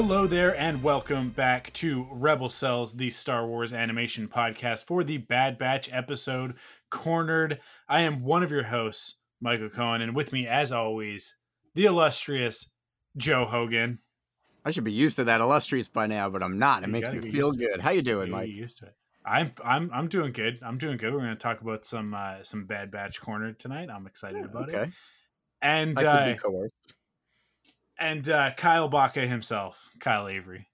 Hello there, and welcome back to Rebel Cells, the Star Wars animation podcast for the Bad Batch episode Cornered. I am one of your hosts, Michael Cohen, and with me, as always, the illustrious Joe Hogan. I should be used to that illustrious by now, but I'm not. It You makes me feel good. How you doing, Mike? used to it. I'm I'm I'm doing good. I'm doing good. We're going to talk about some uh, some Bad Batch Cornered tonight. I'm excited about it. Okay, And I uh, could be coerced. And uh, Kyle Baca himself, Kyle Avery.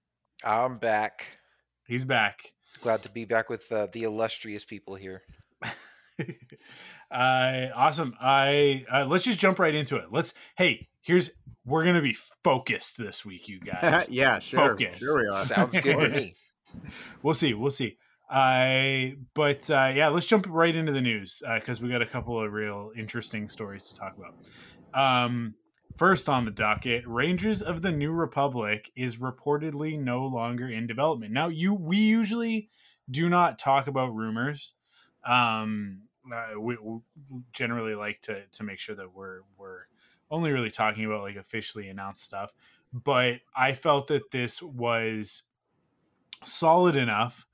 I'm back. He's back. Glad to be back with uh, the illustrious people here. uh, awesome. I uh, let's just jump right into it. Let's. Hey, here's we're gonna be focused this week, you guys. yeah, sure, focus. sure we are. Sounds good to me. we'll see. We'll see. I but uh, yeah, let's jump right into the news because we got a couple of real interesting stories to talk about. Um, first on the docket, Rangers of the New Republic is reportedly no longer in development. Now, you we usually do not talk about rumors. Um, uh, we, we generally like to to make sure that we're we're only really talking about like officially announced stuff. But I felt that this was solid enough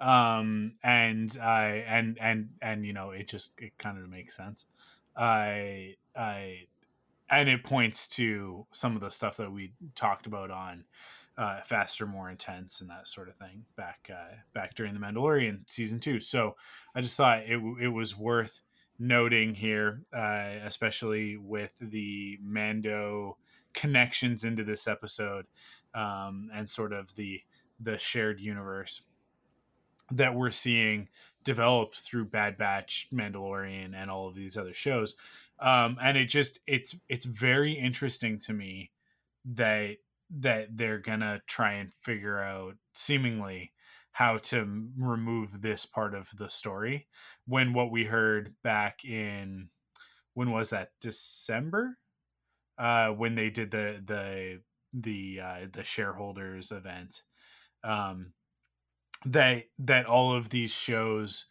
um and i and and and you know it just it kind of makes sense i i and it points to some of the stuff that we talked about on uh, faster, more intense, and that sort of thing back uh, back during the Mandalorian season two. So I just thought it it was worth noting here, uh, especially with the Mando connections into this episode um, and sort of the the shared universe that we're seeing developed through Bad Batch, Mandalorian, and all of these other shows um, and it just it's it's very interesting to me that that they're gonna try and figure out seemingly how to remove this part of the story when what we heard back in when was that? December? Uh when they did the the the uh the shareholders event. Um that that all of these shows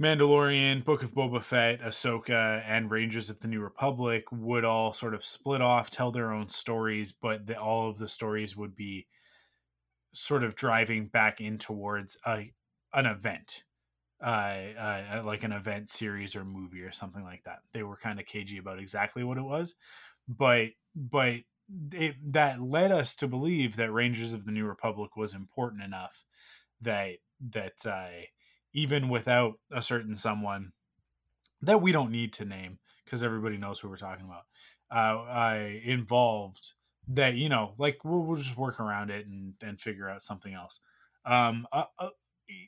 Mandalorian, Book of Boba Fett, Ahsoka, and Rangers of the New Republic would all sort of split off, tell their own stories, but the, all of the stories would be sort of driving back in towards a an event, uh, uh, like an event series or movie or something like that. They were kind of cagey about exactly what it was, but but it, that led us to believe that Rangers of the New Republic was important enough that that. Uh, even without a certain someone that we don't need to name because everybody knows who we're talking about uh, I involved that you know like we'll, we'll just work around it and and figure out something else. Um uh, uh,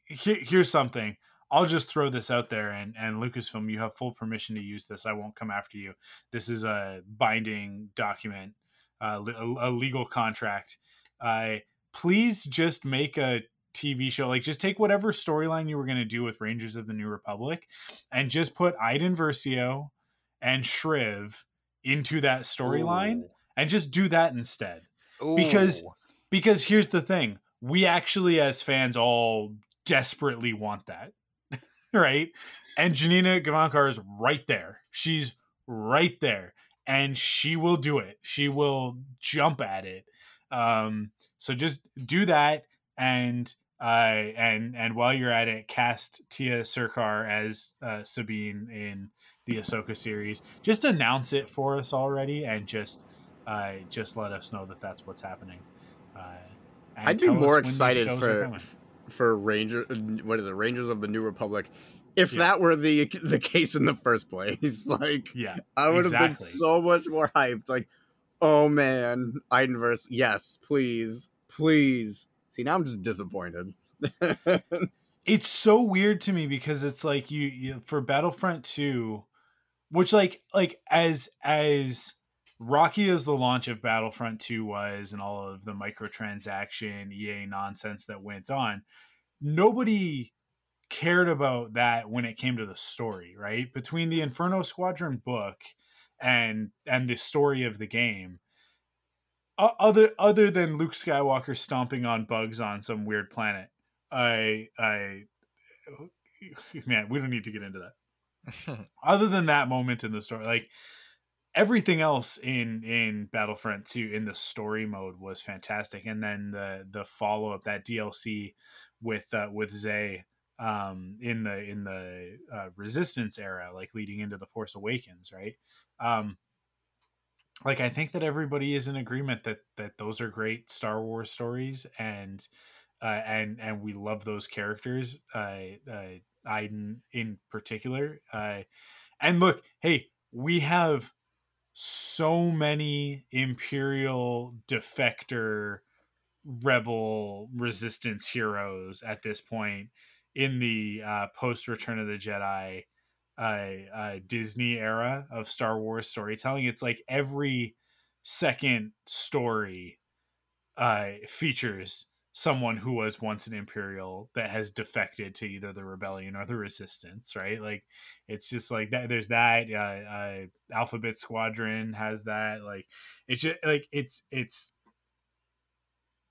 here, here's something. I'll just throw this out there and and Lucasfilm you have full permission to use this. I won't come after you. This is a binding document uh, a, a legal contract. Uh, please just make a TV show. Like, just take whatever storyline you were going to do with Rangers of the New Republic and just put Iden Versio and Shriv into that storyline and just do that instead. Ooh. Because- Because here's the thing we actually, as fans, all desperately want that. right? And Janina Gavankar is right there. She's right there. And she will do it. She will jump at it. Um, so just do that and uh, and and while you're at it, cast Tiya Sircar as uh, Sabine in the Ahsoka series. Just announce it for us already, and just uh, just let us know that that's what's happening. Uh, I'd be more excited for for Ranger. What is it? Rangers of the New Republic. If Yeah. that were the the case in the first place, like Yeah, I would have been so much more hyped. Like, oh man, Iden Versio, yes, please, please. See, now I'm just disappointed. it's so weird to me because it's like you, you for Battlefront 2 which like like as as rocky as the launch of battlefront 2 was and all of the microtransaction ea nonsense that went on nobody cared about that when it came to the story right between the inferno squadron book and and the story of the game other other than luke skywalker stomping on bugs on some weird planet i i man we don't need to get into that. Other than that moment in the story like everything else in in battlefront 2 in the story mode was fantastic. And then the the follow-up that dlc with uh with zay um in the in the uh, resistance era like leading into the force awakens right? Um like i think that everybody is in agreement that that those are great star wars stories and uh and and we love those characters uh, uh iden in particular uh and look hey we have so many imperial defector rebel resistance heroes at this point in the uh, post return of the jedi uh, uh, disney era of star wars storytelling it's like every second story uh, features someone who was once an imperial that has defected to either the rebellion or the resistance right? Like it's just like that there's that uh, uh alphabet squadron has that like it's just like it's it's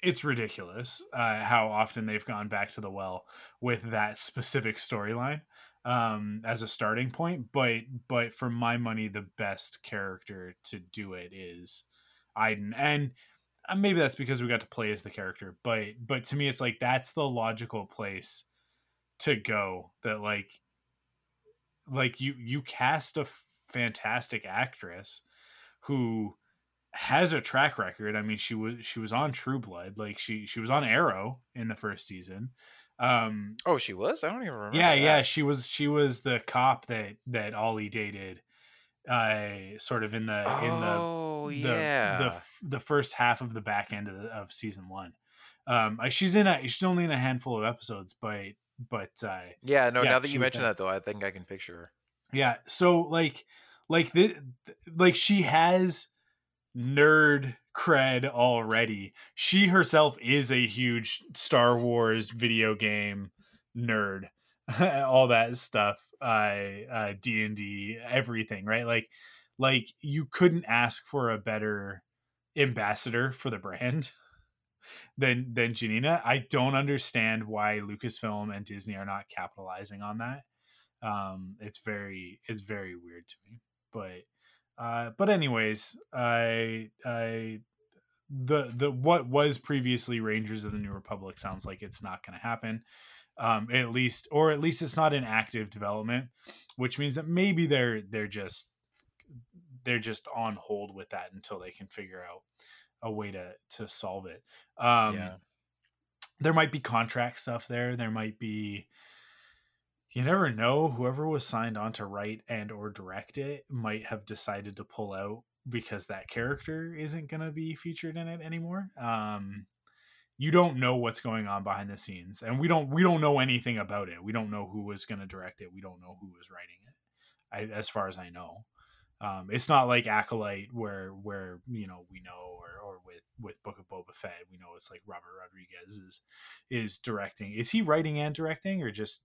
it's ridiculous uh how often they've gone back to the well with that specific storyline um as a starting point but but for my money the best character to do it is Iden and uh, maybe that's because we got to play as the character but but to me it's like that's the logical place to go that like like you you cast a fantastic actress who has a track record. I mean she was she was on true blood like she she was on arrow in the first season um oh, she was. I don't even remember. yeah yeah she was she was the cop that that ollie dated uh sort of in the in the Oh the yeah. the the first half of the back end of, the, of season one. Um, she's in a she's only in a handful of episodes, but but uh, yeah. No. yeah, now that you mention that, though, I think I can picture her. yeah. So like like the like she has nerd cred already. She herself is a huge Star Wars video game nerd, all that stuff. Uh, D and D, everything, right? Like, like you couldn't ask for a better ambassador for the brand than than Janina. I don't understand why Lucasfilm and Disney are not capitalizing on that. Um, it's very it's very weird to me, but uh, but anyways, I I the the what was previously Rangers of the New Republic sounds like it's not going to happen. Um, at least, or at least it's not in active development, which means that maybe they're they're just they're just on hold with that until they can figure out a way to to solve it. Um, yeah. there might be contract stuff there. There might be you never know whoever was signed on to write and or direct it might have decided to pull out because that character isn't going to be featured in it anymore. Um you don't know what's going on behind the scenes and we don't we don't know anything about it. We don't know who was going to direct it. We don't know who was writing it I, as far as i know. Um it's not like acolyte where where you know we know or or with with book of boba fett we know it's like robert rodriguez is is directing. Is he writing and directing or just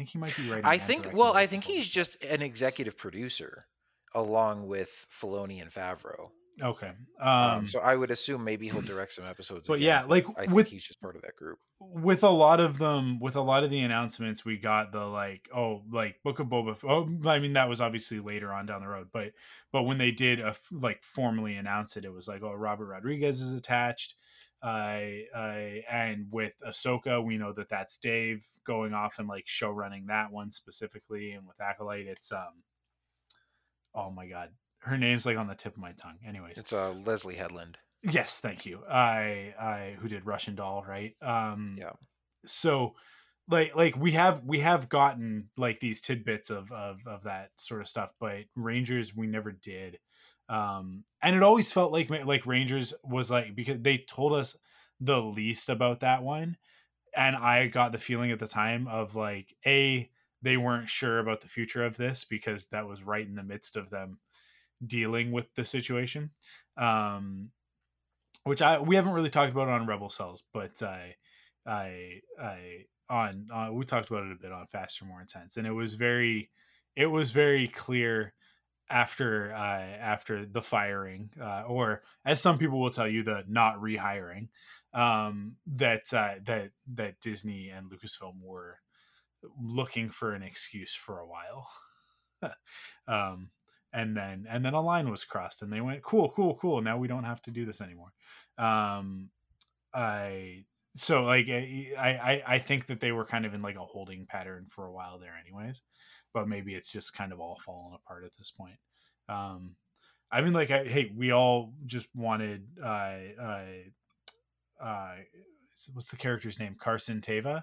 think he might be writing I think. Well, I think he's just an executive producer, along with Filoni and Favreau. okay Um, um so I would assume maybe he'll direct some episodes. but again, yeah, like, I think with- he's just part of that group. with a lot of them with a lot of the announcements we got the like oh like book of boba F- oh i mean that was obviously later on down the road but but when they did uh, like formally announce it it was like oh robert rodriguez is attached uh, uh and with ahsoka we know that that's dave going off and like show running that one specifically and with acolyte it's um oh my god her name's like on the tip of my tongue anyways It's uh, Leslie Headland. Yes, thank you. I I who did Russian Doll, right? Um Yeah. So like like we have we have gotten like these tidbits of of of that sort of stuff, but Rangers we never did. Um and it always felt like like Rangers was like because they told us the least about that one and I got the feeling at the time of like a they weren't sure about the future of this because that was right in the midst of them dealing with the situation. Um, which I we haven't really talked about on Rebel Cells, but I I I on uh, we talked about it a bit on Faster More Intense, and it was very it was very clear after uh, after the firing, uh, or as some people will tell you, the not rehiring, um, that uh, that that Disney and Lucasfilm were looking for an excuse for a while. um, and then and then a line was crossed, and they went, "Cool, cool, cool. Now we don't have to do this anymore." Um, I so like I, I I think that they were kind of in like a holding pattern for a while there, anyways. But maybe it's just kind of all fallen apart at this point. Um, I mean, like, I, hey, we all just wanted uh, uh, uh, what's the character's name? Carson Teva,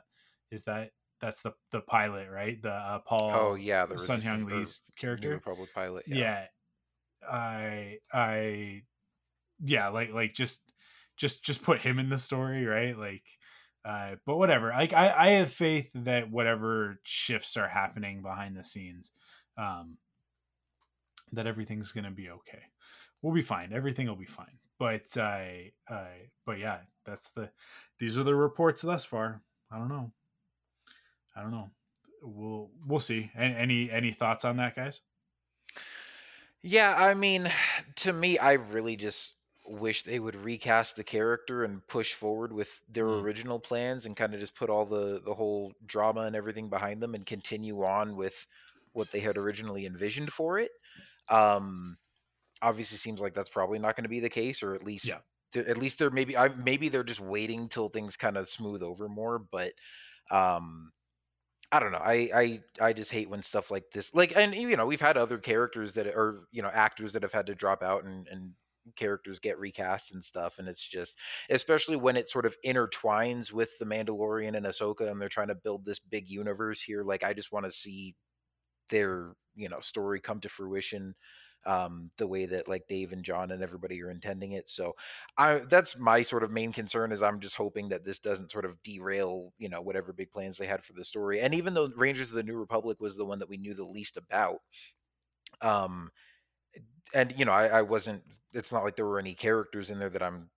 is that that's the the pilot, right? The uh, Paul. Oh yeah, the Sun Hyung Lee's character, Republic pilot. Yeah. yeah, I I yeah, like like just just just put him in the story, right? Like, uh, but whatever. Like I I have faith that whatever shifts are happening behind the scenes, um, that everything's gonna be okay. We'll be fine. Everything will be fine. But I uh, uh, but yeah, that's the these are the reports thus far. I don't know. I don't know. We'll we'll see. Any any, any thoughts on that, guys? Yeah, I mean, to me, I really just wish they would recast the character and push forward with their mm. original plans and kind of just put all the the whole drama and everything behind them and continue on with what they had originally envisioned for it. Um, obviously, seems like that's probably not going to be the case, or at least yeah. at least they're maybe I, maybe they're just waiting till things kind of smooth over more. But um, I don't know. I, I I just hate when stuff like this like and you know, we've had other characters that are, you know, actors that have had to drop out and and characters get recast and stuff and it's just especially when it sort of intertwines with the Mandalorian and Ahsoka and they're trying to build this big universe here like I just want to see their, you know, story come to fruition um, the way that like Dave and John and everybody are intending it. So I that's my sort of main concern is I'm just hoping that this doesn't sort of derail, you know, whatever big plans they had for the story. And even though Rangers of the New Republic was the one that we knew the least about, um and you know, I, I wasn't it's not like there were any characters in there that I'm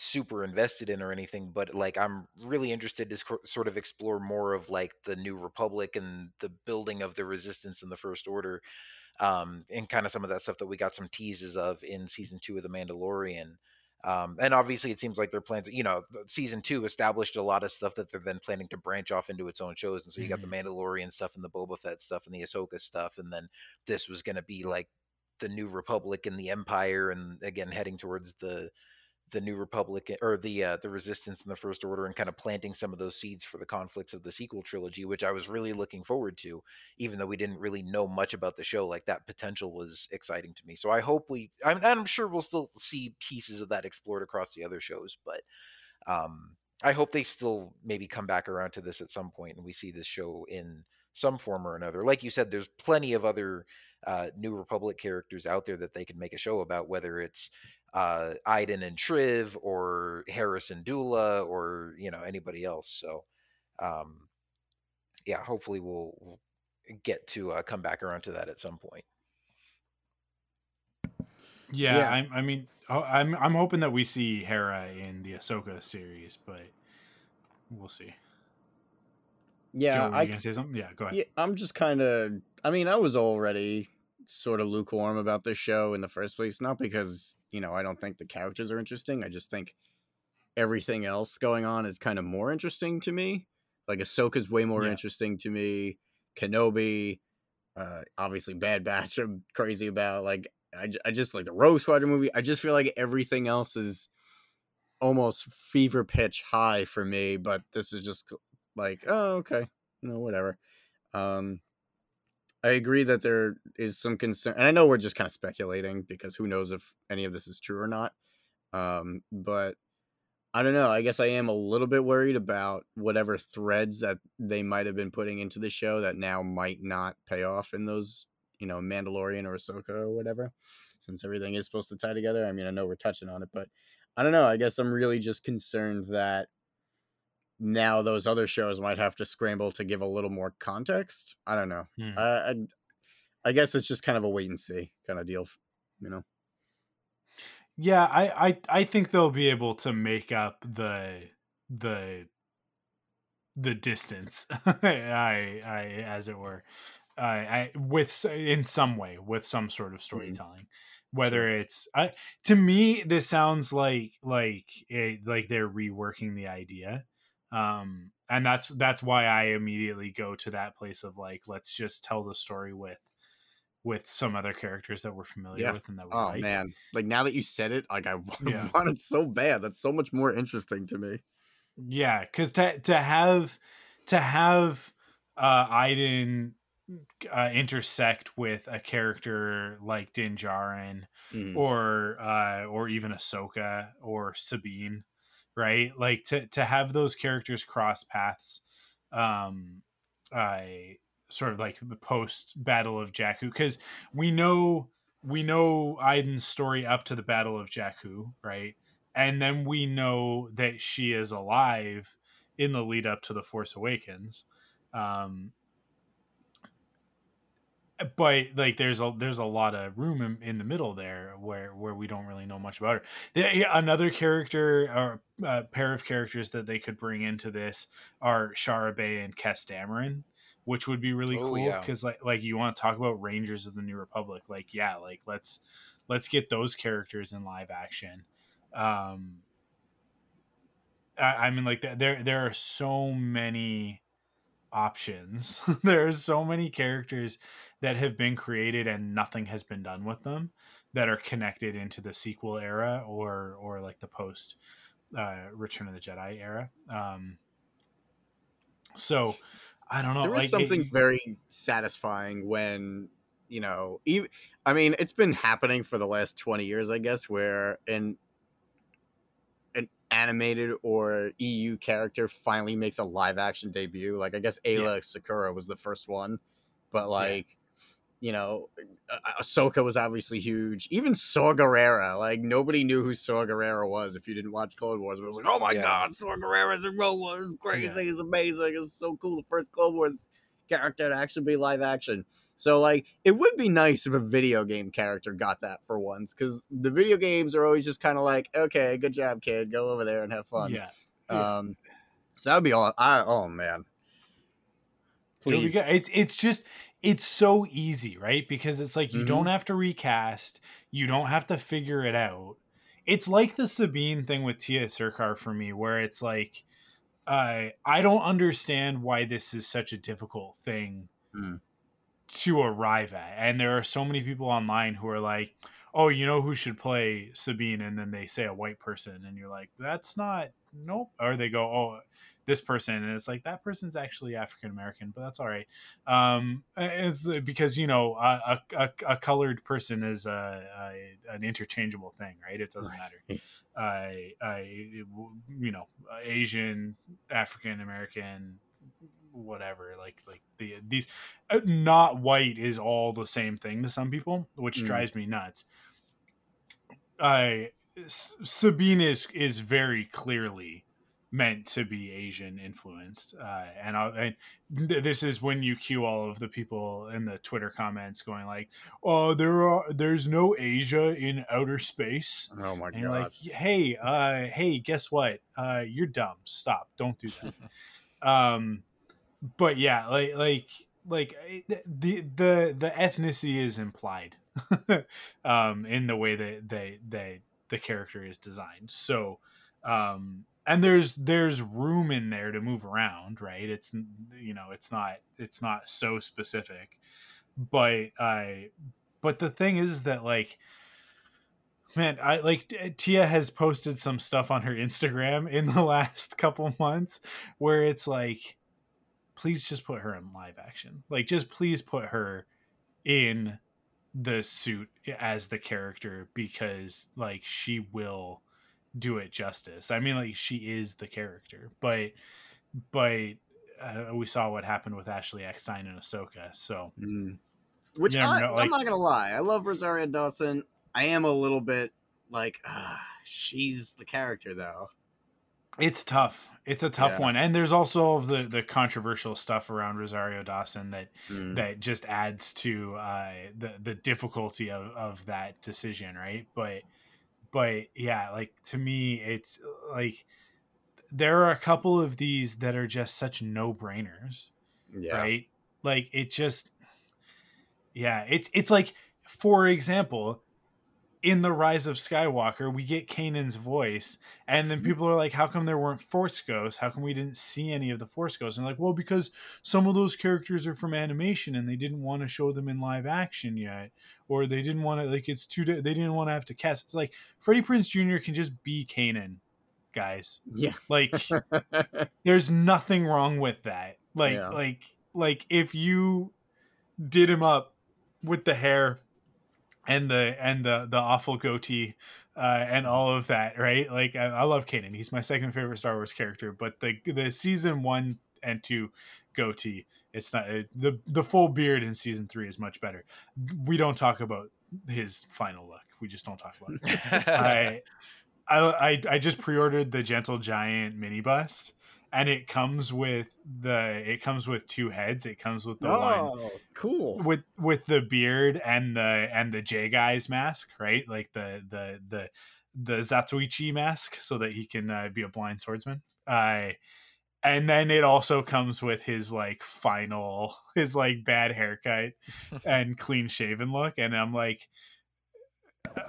super invested in or anything but like i'm really interested to sort of explore more of like the new republic and the building of the resistance in the first order um, and kind of some of that stuff that we got some teases of in season two of The Mandalorian. Um, and obviously, it seems like their plans, you know, season two established a lot of stuff that they're then planning to branch off into its own shows. And so you got mm-hmm. the Mandalorian stuff and the Boba Fett stuff and the Ahsoka stuff. And then this was going to be like the New Republic and the Empire. And again, heading towards the the New Republic or the uh, the Resistance in the First Order and kind of planting some of those seeds for the conflicts of the sequel trilogy, which I was really looking forward to, even though we didn't really know much about the show. Like that potential was exciting to me. So I hope we, I'm, I'm sure we'll still see pieces of that explored across the other shows, but um, I hope they still maybe come back around to this at some point and we see this show in some form or another. Like you said, there's plenty of other uh, New Republic characters out there that they can make a show about, whether it's uh, Iden and Shriv or Hera Syndulla or you know anybody else. So um, yeah, hopefully we'll, we'll get to uh, come back around to that at some point. Yeah, yeah. I, I mean, I'm I'm hoping that we see Hera in the Ahsoka series, but we'll see. Yeah, Joe, I can say something. Yeah, go ahead. Yeah, I'm just kind of. I mean, I was already sort of lukewarm about this show in the first place, not because you know, I don't think the characters are interesting. I just think everything else going on is kind of more interesting to me. Like Ahsoka's way more yeah. interesting to me. Kenobi, uh, obviously Bad Batch. I'm crazy about. Like I, I just like the Rogue Squadron movie. I just feel like everything else is almost fever pitch high for me. But this is just like, oh, okay, you know, whatever. Um, I agree that there is some concern, and I know we're just kind of speculating because who knows if any of this is true or not. Um, but I don't know. I guess I am a little bit worried about whatever threads that they might have been putting into the show that now might not pay off in those, you know, Mandalorian or Ahsoka or whatever, since everything is supposed to tie together. I mean, I know we're touching on it, but I don't know. I guess I'm really just concerned that now those other shows might have to scramble to give a little more context. I don't know. Hmm. I, I, I guess it's just kind of a wait and see kind of deal. You know. Yeah, I, I I think they'll be able to make up the the the distance, I I as it were, I I with in some way with some sort of storytelling, mm-hmm. whether it's I to me this sounds like like it, like they're reworking the idea, um, and that's that's why I immediately go to that place of like let's just tell the story with with some other characters that we're familiar yeah. with and that we like. oh like. man like now that you said it like i yeah. want it so bad that's so much more interesting to me yeah because to to have to have uh iden uh, intersect with a character like Din Djarin mm. or uh or even Ahsoka or Sabine right like to to have those characters cross paths um I sort of like the post battle of Jakku because we know we know Iden's story up to the battle of Jakku, right? And then we know that she is alive in the lead up to the Force Awakens. Um, but like there's a there's a lot of room in, in, the middle there where where we don't really know much about her. Another character or a uh, pair of characters that they could bring into this are Shara Bay and Kes Dameron which would be really oh, cool because yeah. like like you want to talk about Rangers of the New Republic, like yeah, like let's let's get those characters in live action. Um, I, I mean, like there there are so many options. there are so many characters that have been created and nothing has been done with them that are connected into the sequel era or or like the post uh, Return of the Jedi era. Um, so I don't know. There is like, something it, very satisfying when you know, even I mean, it's been happening for the last twenty years, I guess, where an an animated or EU character finally makes a live action debut. Like I guess Aayla yeah. Secura was the first one, but like you know, Ahsoka was obviously huge. Even Saw Gerrera, like nobody knew who Saw Gerrera was if you didn't watch Clone Wars. But it was like, oh my yeah. god, Saw Gerrera's in Rogue One. It's crazy. Yeah. It's amazing. It's so cool. The first Clone Wars character to actually be live action. So like, it would be nice if a video game character got that for once, because the video games are always just kind of like, okay, good job, kid. Go over there and have fun. Yeah. Um. So that would be all. I oh man. Please. It's it's just it's so easy, right? Because it's like you mm-hmm. don't have to recast, you don't have to figure it out. It's like the Sabine thing with Tiya Sircar for me, where it's like, uh, I don't understand why this is such a difficult thing mm. to arrive at. And there are so many people online who are like, oh, you know who should play Sabine? And then they say a white person, and you're like, that's not, nope. Or they go, oh, this person and it's like that person's actually african american but that's all right um it's uh, because you know a, a, a colored person is a, an interchangeable thing right it doesn't matter I, I, you know, Asian, African American, whatever. Like, like the these, uh, not white is all the same thing to some people, which mm. drives me nuts. I Sabine is is very clearly meant to be Asian influenced, uh, and, I, and th- this is when you cue all of the people in the Twitter comments going like, "Oh, there are there's no Asia in outer space." Oh my and god! like, hey, uh, hey, guess what? Uh, you're dumb. Stop. Don't do that. um, but yeah, like like like eh, the the the ethnicity is implied um in the way that they they the character is designed so um and there's there's room in there to move around right? It's you know it's not it's not so specific. But i but the thing is that like man i like tia has posted some stuff on her instagram in the last couple months where it's like please just put her in live action. Like just please put her in the suit as the character because like she will do it justice. I mean, like she is the character, but but uh, we saw what happened with Ashley Eckstein and Ahsoka. So, mm. which I, am like, not gonna lie, I love Rosario Dawson. I am a little bit like, uh, she's the character though. It's tough. It's a tough Yeah. one, and there's also the the controversial stuff around Rosario Dawson that Mm. that just adds to uh, the the difficulty of, of that decision, right? But but yeah, like to me, it's uh, like there are a couple of these that are just such no brainers, yeah. right? Like it just yeah, it's it's like for example, in the Rise of Skywalker, we get Kanan's voice, and then mm-hmm. people are like, "How come there weren't Force ghosts? How come we didn't see any of the Force ghosts?" And like, well, because some of those characters are from animation, and they didn't want to show them in live action yet, or they didn't want to like it's too. They didn't want to have to cast. It's like Freddie Prinze Jr. can just be Kanan, guys. Yeah. Like, there's nothing wrong with that. Like, Yeah. like, like if you did him up with the hair and the and the the awful goatee uh, and all of that, right? Like I, I love Kanan. He's my second favorite Star Wars character, but the the season one and two goatee, it's not it, the the full beard in season three is much better. We don't talk about his final look. We just don't talk about it. I, I I I just pre-ordered the Gentle Giant mini bust, and it comes with the it comes with two heads. It comes with the one oh, cool. with with the beard and the and the J guy's mask, right? Like the the the the Zatoichi mask, so that he can uh, be a blind swordsman. Uh, and then it also comes with his like final his like bad haircut and clean shaven look, and I'm like.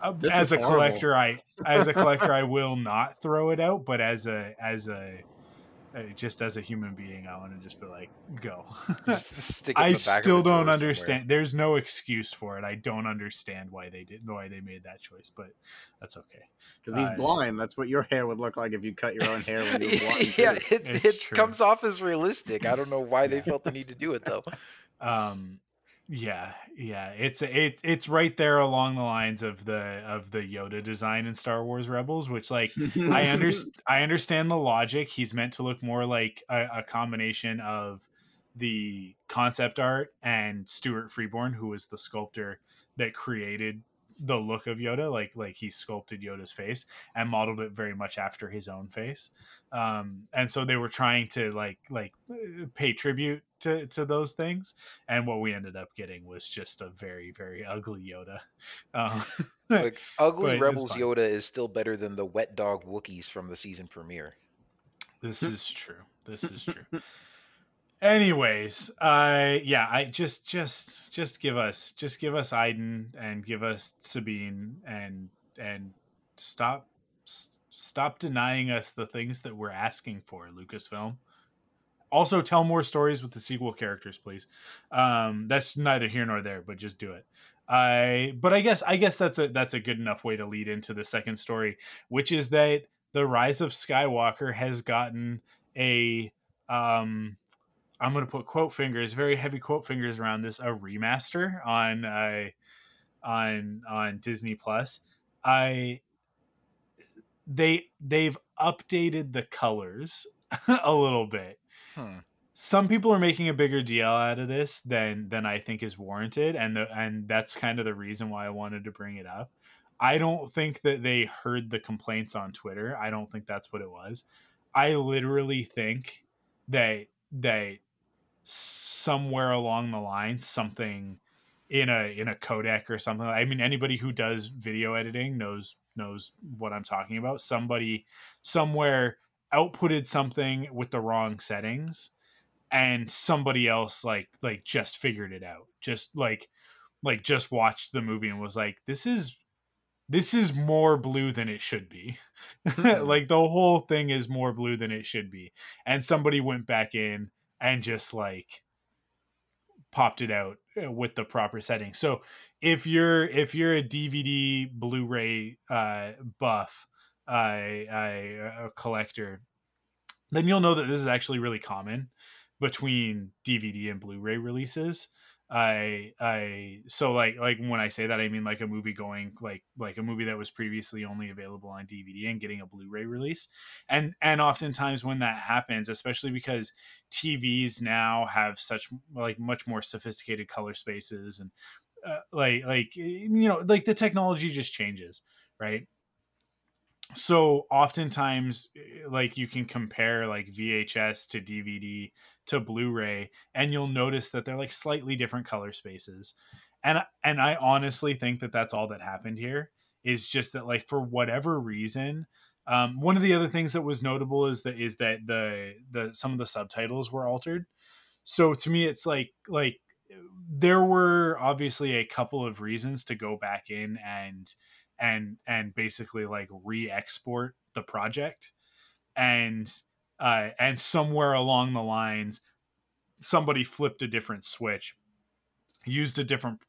uh, This as is a horrible. collector, I as a collector, I will not throw it out. But as a as a uh, just as a human being, I want to just be like, go. Just stick I the back of still don't drawer somewhere. understand. There's no excuse for it. I don't understand why they did why they made that choice, but that's okay. Because he's I- blind. That's what your hair would look like if you cut your own hair when you were blind. yeah, it, it comes off as realistic. I don't know why they felt the need to do it though. Um, yeah, yeah, it's it, it's right there along the lines of the of the Yoda design in Star Wars Rebels, which like I understand. I understand the logic. He's meant to look more like a, a combination of the concept art and Stuart Freeborn, who was the sculptor that created the look of Yoda. Like like he sculpted Yoda's face and modeled it very much after his own face. Um, and so they were trying to like like uh, pay tribute to to those things. And what we ended up getting was just a very very ugly Yoda. Um, Like ugly Rebels. Yoda is still better than the wet dog Wookiees from the season premiere. This is true. This is true. Anyways, uh yeah, I just just just give us just give us Iden and give us Sabine and and stop stop denying us the things that we're asking for, Lucasfilm. Also tell more stories with the sequel characters, please. Um that's neither here nor there, but just do it. I but I guess I guess that's a that's a good enough way to lead into the second story, which is that the rise of Skywalker has gotten a um I'm gonna put quote fingers, very heavy quote fingers around this, a remaster on uh on on Disney Plus. I they they've updated the colors a little bit. Hmm. Some people are making a bigger deal out of this than than I think is warranted, and the and that's kind of the reason why I wanted to bring it up. I don't think that they heard the complaints on Twitter. I don't think that's what it was. I literally think that that somewhere along the line something in a in a codec or something. I mean anybody who does video editing knows knows what I'm talking about. Somebody somewhere outputted something with the wrong settings and somebody else like like just figured it out. Just like like just watched the movie and was like this is this is more blue than it should be. Mm-hmm. like the whole thing is more blue than it should be. And somebody went back in and just like popped it out uh, with the proper settings. So if you're if you're a DVD Blu-ray uh, buff, uh, uh, a collector, then you'll know that this is actually really common between DVD and Blu-ray releases. I I so like like when I say that I mean like a movie going like like a movie that was previously only available on DVD and getting a Blu-ray release. And and oftentimes when that happens, especially because TVs now have such like much more sophisticated color spaces and uh, like like you know like the technology just changes, right? so oftentimes eh, like you can compare like VHS to DVD to Blu-ray and you'll notice that they're like slightly different color spaces. And and I honestly think that that's all that happened here is just that like for whatever reason um, one of the other things that was notable is that is that the the some of the subtitles were altered. So to me it's like like there were obviously a couple of reasons to go back in and and and basically like re-export the project and uh and somewhere along the lines somebody flipped a different switch used a different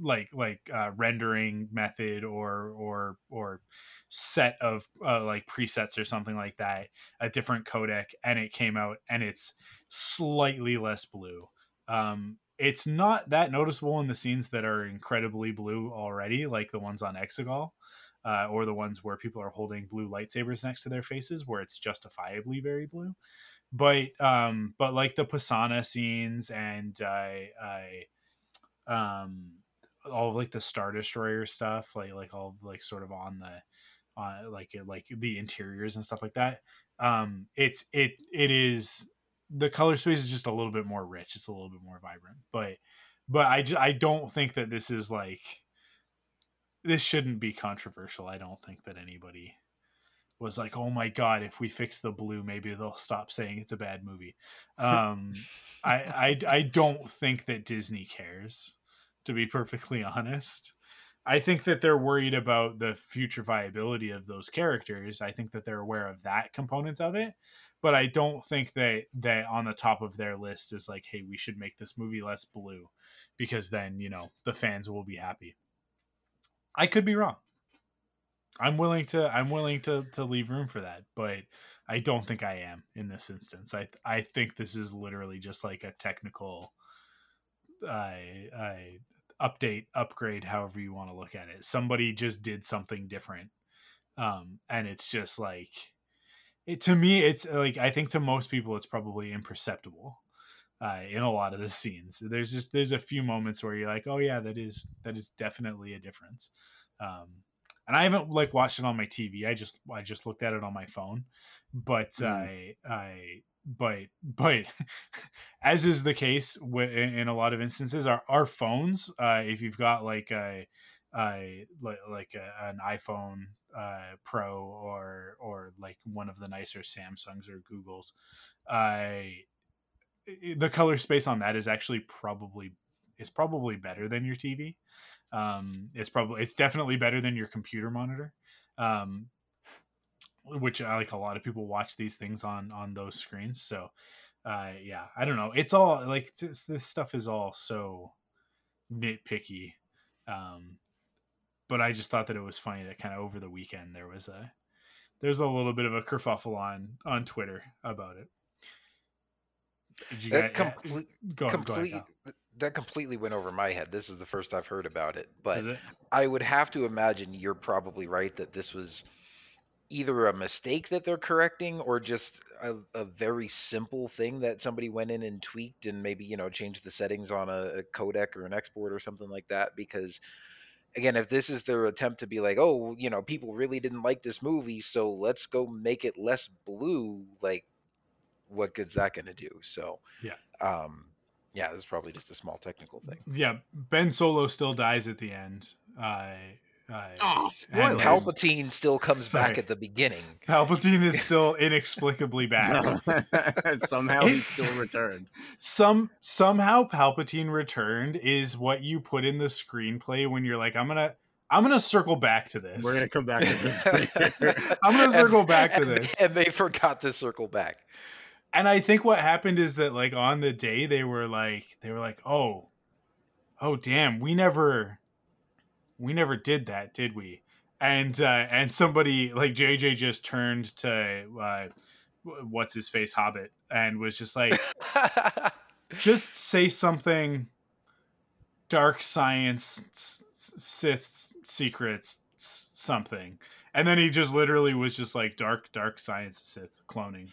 like like uh, rendering method or or or set of uh, like presets or something like that a different codec and it came out and it's slightly less blue. Um it's not that noticeable in the scenes that are incredibly blue already, like the ones on Exegol, uh, or the ones where people are holding blue lightsabers next to their faces, where it's justifiably very blue. But um, but like the Pasaana scenes and I, I um, all of like the Star Destroyer stuff, like like all like sort of on the uh, like like the interiors and stuff like that. Um, it's it it is the color space is just a little bit more rich. It's a little bit more vibrant. But but I I don't think that this is like this shouldn't be controversial. I don't think that anybody was like, "Oh my god, if we fix the blue, maybe they'll stop saying it's a bad movie." Um, I, I I don't think that Disney cares, to be perfectly honest. I think that they're worried about the future viability of those characters. I think that they're aware of that component of it, but I don't think that that on the top of their list is like, hey, we should make this movie less blue because then, you know, the fans will be happy. I could be wrong. I'm willing to I'm willing to to leave room for that, but I don't think I am in this instance. I I think this is literally just like a technical I I update, upgrade, however you want to look at it. Somebody just did something different. Um and it's just like it, to me it's like i think to most people it's probably imperceptible uh, in a lot of the scenes. There's just there's a few moments where you're like oh yeah that is that is definitely a difference. Um, and i haven't like watched it on my tv i just i just looked at it on my phone. But mm. i i but but as is the case in, in a lot of instances our, our phones uh, if you've got like a, a like, like a, an iphone uh, Pro or or like one of the nicer Samsungs or Googles, I uh, the color space on that is actually probably is probably better than your TV. Um, it's probably it's definitely better than your computer monitor. Um, which I like a lot of people watch these things on on those screens. So uh, yeah, I don't know. It's all like this, this stuff is all so nitpicky. Um, but I just thought that it was funny that kind of over the weekend there was a there's a little bit of a kerfuffle on on Twitter about it. That, complete, go, complete, go ahead, that completely went over my head. This is the first I've heard about it, but it? I would have to imagine you're probably right that this was either a mistake that they're correcting or just a, a, very simple thing that somebody went in and tweaked and maybe you know changed the settings on a, a codec or an export or something like that because again, if this is their attempt to be like, oh, you know, people really didn't like this movie, so let's go make it less blue, like, what good's that going to do? So, yeah, um, yeah, this is probably just a small technical thing. Yeah, Ben Solo still dies at the end. Uh, uh, oh, and Palpatine still comes Sorry. back at the beginning. Palpatine is still inexplicably back. somehow he still returned. Some somehow Palpatine returned is what you put in the screenplay when you're like, I'm gonna I'm gonna circle back to this. We're gonna come back to this. I'm gonna circle and, back to and, this. And they forgot to circle back. And I think what happened is that like on the day they were like they were like, oh, oh damn, we never we never did that, did we? And uh, and somebody like JJ just turned to uh, what's his face Hobbit and was just like, just say something. Dark science, Sith secrets, something, and then he just literally was just like dark, dark science, Sith cloning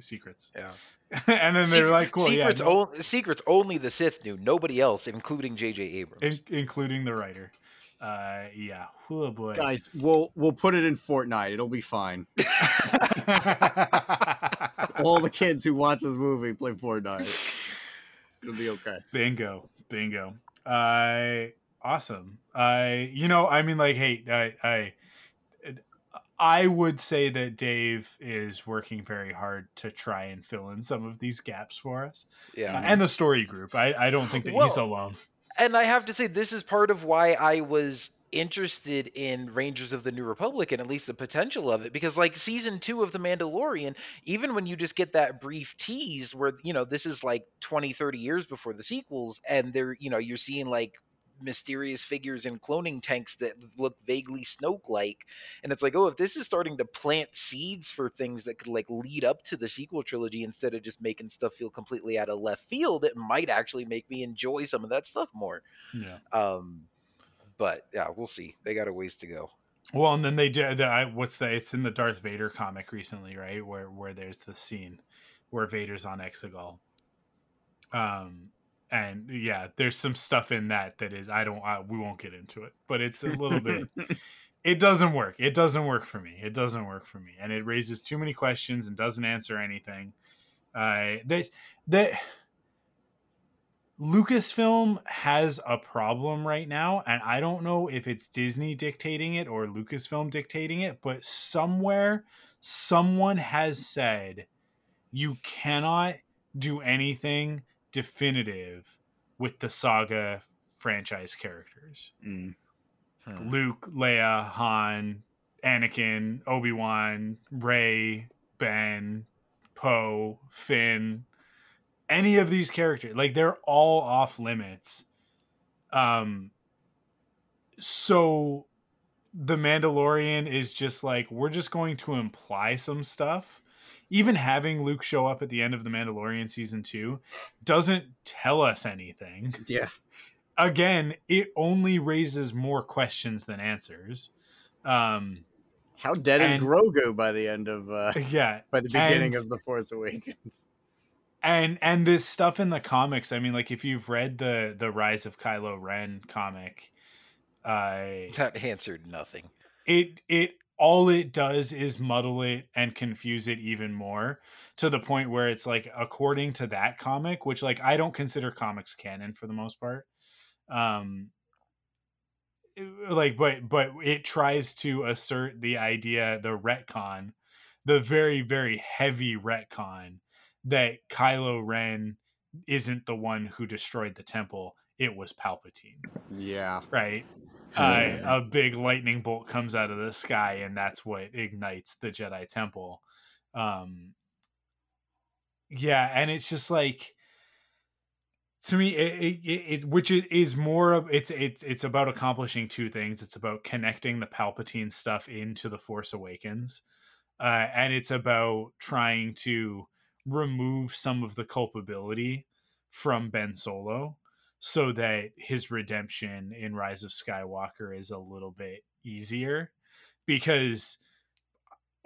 secrets. Yeah, and then they're like, cool, secrets, yeah, no. o- secrets only the Sith knew, nobody else, including J.J. Abrams, In- including the writer. Uh, yeah. Oh boy. Guys, we'll we'll put it in Fortnite. It'll be fine. All the kids who watch this movie play Fortnite. It'll be okay. Bingo, bingo. I uh, awesome. I uh, you know I mean like hey I I I would say that Dave is working very hard to try and fill in some of these gaps for us. Yeah, uh, and the story group. I I don't think that well, he's alone. And I have to say this is part of why I was interested in Rangers of the New Republic and at least the potential of it because like season 2 of The Mandalorian even when you just get that brief tease where you know this is like 20 30 years before the sequels and they're you know you're seeing like mysterious figures in cloning tanks that look vaguely Snoke like. And it's like, oh, if this is starting to plant seeds for things that could like lead up to the sequel trilogy instead of just making stuff feel completely out of left field, it might actually make me enjoy some of that stuff more. Yeah. Um, but yeah, we'll see. They got a ways to go. Well, and then they did. The, what's that? It's in the Darth Vader comic recently, right? Where where there's the scene where Vader's on Exegol. Um, and yeah, there's some stuff in that that is I don't I, we won't get into it, but it's a little bit. It doesn't work. It doesn't work for me. It doesn't work for me, and it raises too many questions and doesn't answer anything. Uh, this that Lucasfilm has a problem right now, and I don't know if it's Disney dictating it or Lucasfilm dictating it, but somewhere someone has said you cannot do anything definitive with the saga franchise characters. Mm. Huh. Luke, Leia, Han, Anakin, Obi Wan, Rey, Ben, Poe, Finn, any of these characters like they're all off limits um so the mandalorian is just like we're just going to imply some stuff even having luke show up at the end of the mandalorian season 2 doesn't tell us anything. Yeah. Again it only raises more questions than answers. Um how dead and, is grogu by the end of uh yeah by the beginning and, of the force awakens? And and this stuff in the comics i mean like if you've read the the rise of kylo ren comic uh that answered nothing. It it all it does is muddle it and confuse it even more to the point where it's like according to that comic which like i don't consider comics canon for the most part um like but but it tries to assert the idea the retcon the very very heavy retcon that Kylo Ren isn't the one who destroyed the temple. It was Palpatine. Yeah. Right. Uh, a big lightning bolt comes out of the sky, and that's what ignites the Jedi Temple. Um, yeah, and it's just like to me, it, it, it which is more of it's it's it's about accomplishing two things. It's about connecting the Palpatine stuff into the Force Awakens, uh, and it's about trying to remove some of the culpability from Ben Solo so that his redemption in Rise of Skywalker is a little bit easier because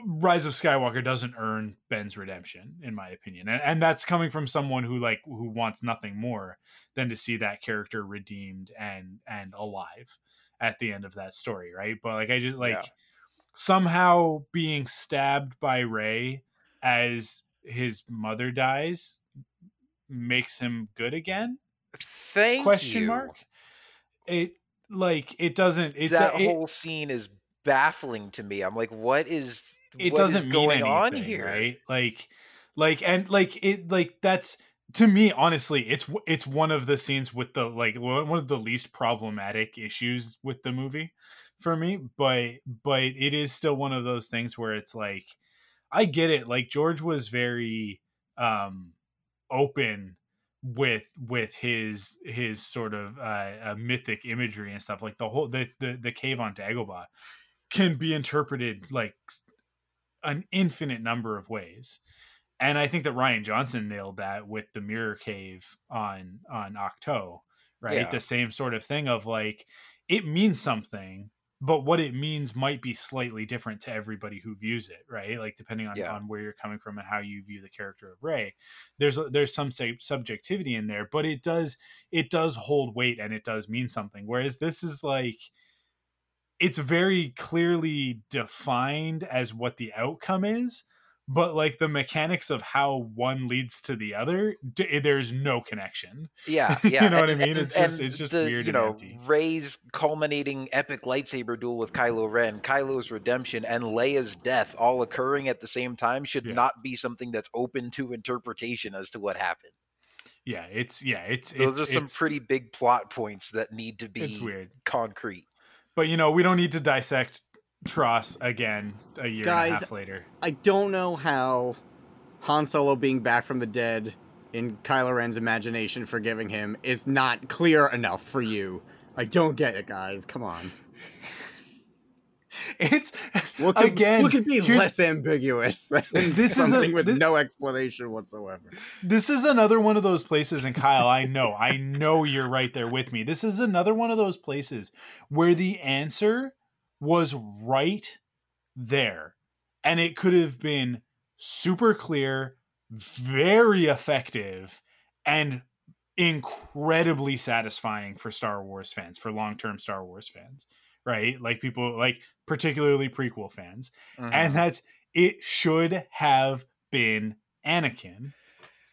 Rise of Skywalker doesn't earn Ben's redemption, in my opinion, and, and that's coming from someone who like who wants nothing more than to see that character redeemed and and alive at the end of that story, right? But like I just like yeah. somehow being stabbed by Rey as his mother dies makes him good again? Thank Question you. mark. It like it doesn't. It's that a, it, whole scene is baffling to me. I'm like, what is? It what doesn't is going anything, on here, right? Like, like and like it like that's to me honestly it's it's one of the scenes with the like one of the least problematic issues with the movie for me but but it is still one of those things where it's like I get it. Like George was very um open with with his his sort of uh, uh, mythic imagery and stuff like the whole the, the the cave on Dagobah can be interpreted like an infinite number of ways and I think that Rian Johnson nailed that with the mirror cave on on Ahch-To right Yeah. the same sort of thing of like it means something but what it means might be slightly different to everybody who views it right like depending on, Yeah. on where you're coming from and how you view the character of rey there's there's some say, subjectivity in there but it does it does hold weight and it does mean something whereas this is like it's very clearly defined as what the outcome is but like the mechanics of how one leads to the other d- eh, there's no connection Yeah, yeah. you know what i mean and- it's just it's just the, weird You and know, empty Rey's culminating epic lightsaber duel with Kylo Ren, Kylo's redemption, and Leia's death all occurring at the same time should Yeah. not be something that's open to interpretation as to what happened. yeah it's yeah it's Those it's, are some it's, pretty big plot points that need to be weird concrete. but you know we don't need to dissect TROS again a year and a half later I don't know how Han Solo being back from the dead in Kylo Ren's imagination forgiving him is not clear enough for you. I don't get it, guys. Come on. it's What could, um, again what could be less ambiguous than This is a- something with this- no explanation whatsoever? This is another one of those places, and Kyle, I know, I know you're right there with me. This is another one of those places where the answer was right there. And it could have been super clear, very effective, and incredibly satisfying for Star Wars fans, for long term Star Wars fans, right? Like people, like particularly prequel fans Mhm. and that's it should have been Anakin,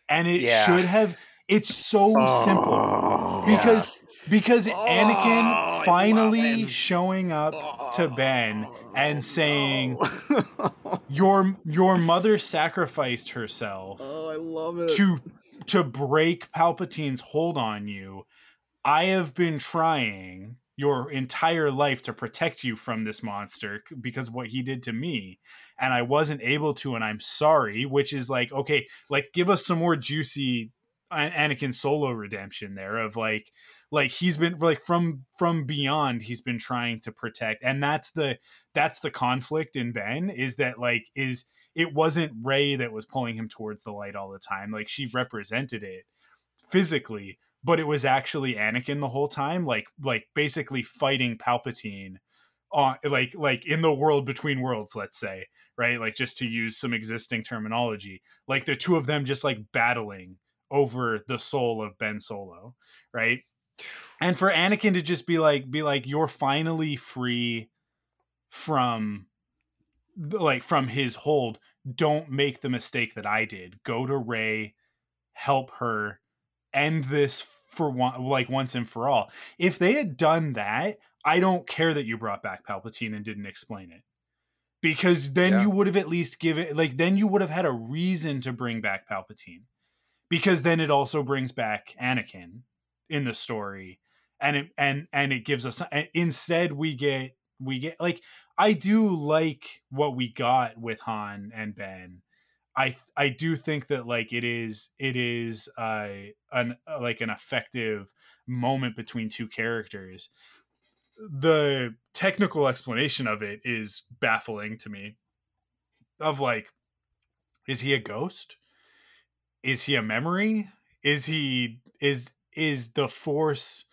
and it Yeah. should have. It's so simple Oh, because because Oh, Anakin finally showing up to oh, Ben and saying oh, your your mother sacrificed herself oh, I love it. to to break Palpatine's hold on you. I have been trying your entire life to protect you from this monster because of what he did to me and I wasn't able to and I'm sorry, which is like okay, like give us some more juicy Anakin solo redemption there of like like he's been like from from beyond he's been trying to protect and that's the that's the conflict in Ben is that like is it wasn't Rey that was pulling him towards the light all the time. Like she represented it physically, but it was actually Anakin the whole time, like like basically fighting Palpatine on like like in the world between worlds, let's say, right? Like just to use some existing terminology. Like the two of them just like battling over the soul of Ben Solo, right? And for Anakin to just be like be like you're finally free from like from his hold. Don't make the mistake that i did. Go to rey help her. End this for one like once and for all. If they had done that i don't care that you brought back palpatine and didn't explain it. Because then Yeah. you would have at least given like then you would have had a reason to bring back palpatine because then it also brings back anakin in the story and it and and it gives us instead we get we get like I do like what we got with Han and Ben. I I do think that like it is it is uh an uh, like an effective moment between two characters. The technical explanation of it is baffling to me. Of like is he a ghost? Is he a memory? Is he is is the force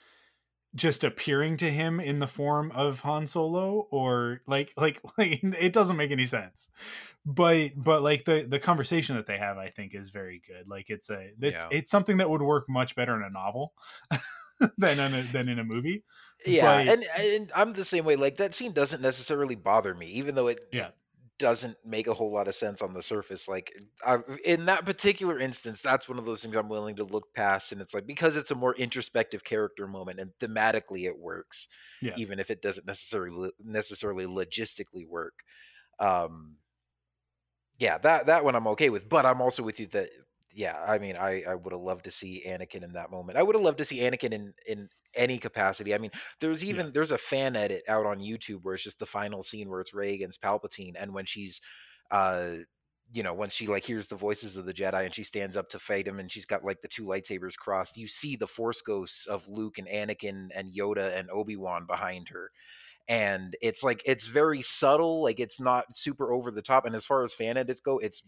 just appearing to him in the form of Han Solo or like like like it doesn't make any sense. But but like the the conversation that they have I think is very good. Like it's a it's Yeah. it's something that would work much better in a novel than in a, than in a movie. Yeah, But- and, and I'm the same way. Like that scene doesn't necessarily bother me, even though it, Yeah. Doesn't make a whole lot of sense on the surface. Like I, in that particular instance, that's one of those things I'm willing to look past, and it's like because it's a more introspective character moment, and thematically it works, Yeah. even if it doesn't necessarily necessarily logistically work. Um, yeah, that that one I'm okay with, but I'm also with you that yeah, I mean, I I would have loved to see Anakin in that moment. I would have loved to see Anakin in in any capacity. I mean, there's even there's a fan edit out on YouTube where it's just the final scene where it's Rey against Palpatine, and when she's, uh, you know, when she like hears the voices of the Jedi and she stands up to fight him, and she's got like the two lightsabers crossed. You see the Force ghosts of Luke and Anakin and Yoda and Obi Wan behind her. And it's like it's very subtle, like it's not super over the top. And as far as fan edits go, it's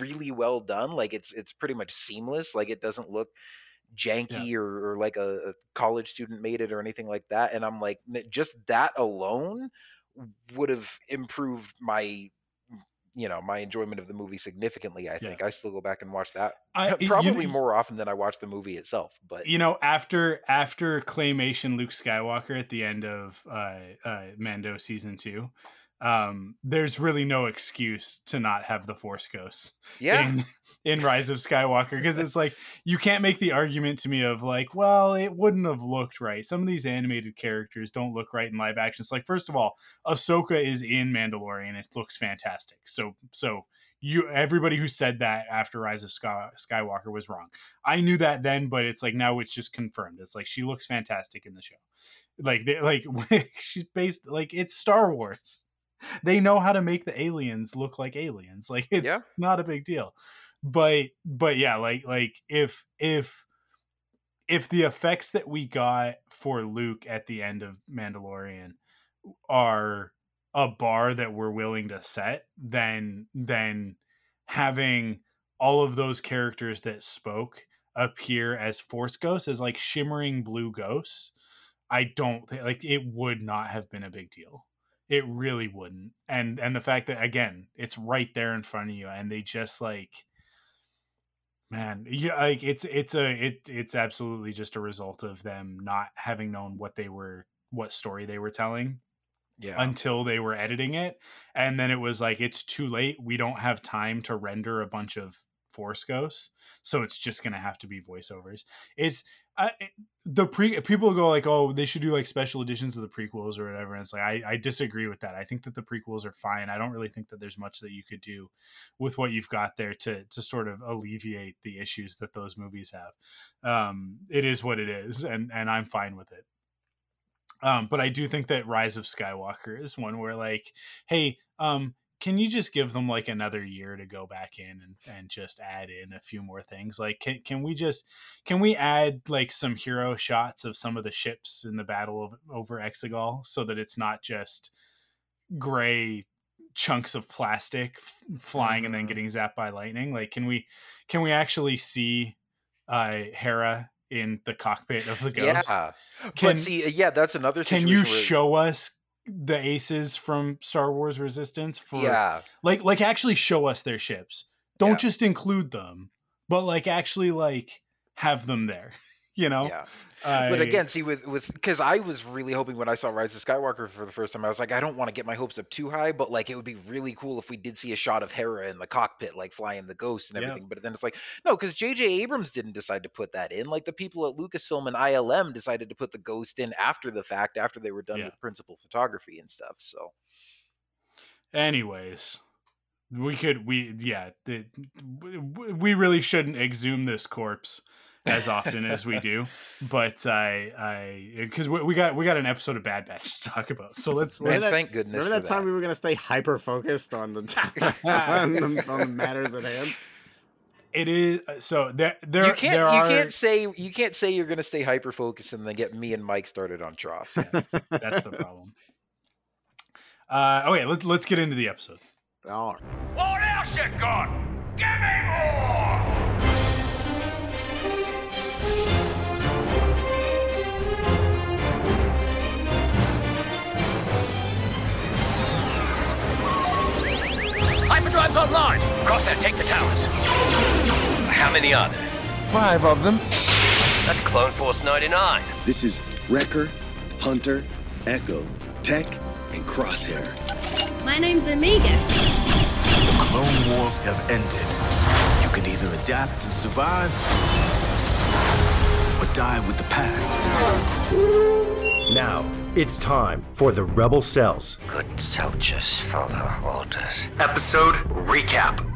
really well done. Like it's it's pretty much seamless. Like it doesn't look janky or, or like a, a college student made it or anything like that. And I'm like, just that alone would have improved my, you know my enjoyment of the movie significantly. I Yeah. think I still go back and watch that I, probably you, more often than I watch the movie itself. But you know after after claymation luke skywalker at the end of uh, uh mando season two um there's really no excuse to not have the force ghosts yeah, in in rise of skywalker because it's like you can't make the argument to me of like well it wouldn't have looked right some of these animated characters don't look right in live action it's like first of all ahsoka is in mandalorian it looks fantastic so so you everybody who said that after rise of Sky, skywalker was wrong I knew that then, but it's like now it's just confirmed. It's like she looks fantastic in the show. Like they like she's based like it's Star Wars. They know how to make the aliens look like aliens. Like it's Yeah. not a big deal. But but yeah, like like if if if the effects that we got for Luke at the end of Mandalorian are a bar that we're willing to set, then then having all of those characters that spoke appear as force ghosts as like shimmering blue ghosts i don't think like it would not have been a big deal it really wouldn't and and the fact that again it's right there in front of you and they just like man yeah like it's it's a it it's absolutely just a result of them not having known what they were what story they were telling yeah, until they were editing it and then it was like it's too late we don't have time to render a bunch of force ghosts so it's just gonna have to be voiceovers. It's the pre people go like oh they should do like special editions of the prequels or whatever and it's like I, I disagree with that. I think that the prequels are fine. I don't really think that there's much that you could do with what you've got there to to sort of alleviate the issues that those movies have. Um it is what it is and and i'm fine with it. Um, but I do think that Rise of Skywalker is one where like, hey, um, can you just give them like another year to go back in and, and just add in a few more things? Like, can can we just can we add like some hero shots of some of the ships in the battle of, over Exegol so that it's not just gray chunks of plastic f- flying and then Mhm. getting zapped by lightning? Like, can we can we actually see uh Hera in the cockpit of the ghost? yeah. Can- but see, yeah, that's another. Thing. Can you show us the aces from Star Wars Resistance for Yeah, like like actually show us their ships. Don't Yeah. just include them, but like actually like have them there. You know? yeah. I- But again, see, with with because I was really hoping when I saw Rise of Skywalker for the first time, I was like, I don't want to get my hopes up too high, but like it would be really cool if we did see a shot of Hera in the cockpit, like flying the ghost and Yeah. everything. But then it's like, no, because J.J. Abrams didn't decide to put that in. Like the people at Lucasfilm and ILM decided to put the ghost in after the fact, after they were done Yeah. with principal photography and stuff. So anyways, we could we yeah, w- we really shouldn't exhume this corpse as often as we do. But I I because we, we got we got an episode of Bad Batch to talk about. So let's Remember and let's that- thank goodness Remember for that time we were gonna stay hyper focused on the, on the on the matters at hand? it is so there there you can't there you are can't say you can't say you're going to stay hyper focused and then get me and Mike started on TROS. That's the problem. Uh, okay, let's let's get into the episode. All right. What else you got? Give me more! Hyperdrive's online. Cross Crosshair, take the towers. How many are there? Five of them. That's Clone Force 99. This is Wrecker, Hunter, Echo, Tech, and Crosshair. My name's Omega. The Clone Wars have ended. You can either adapt and survive, or die with the past. Now, it's time for the Rebel Cells. Good soldiers follow orders. Episode recap.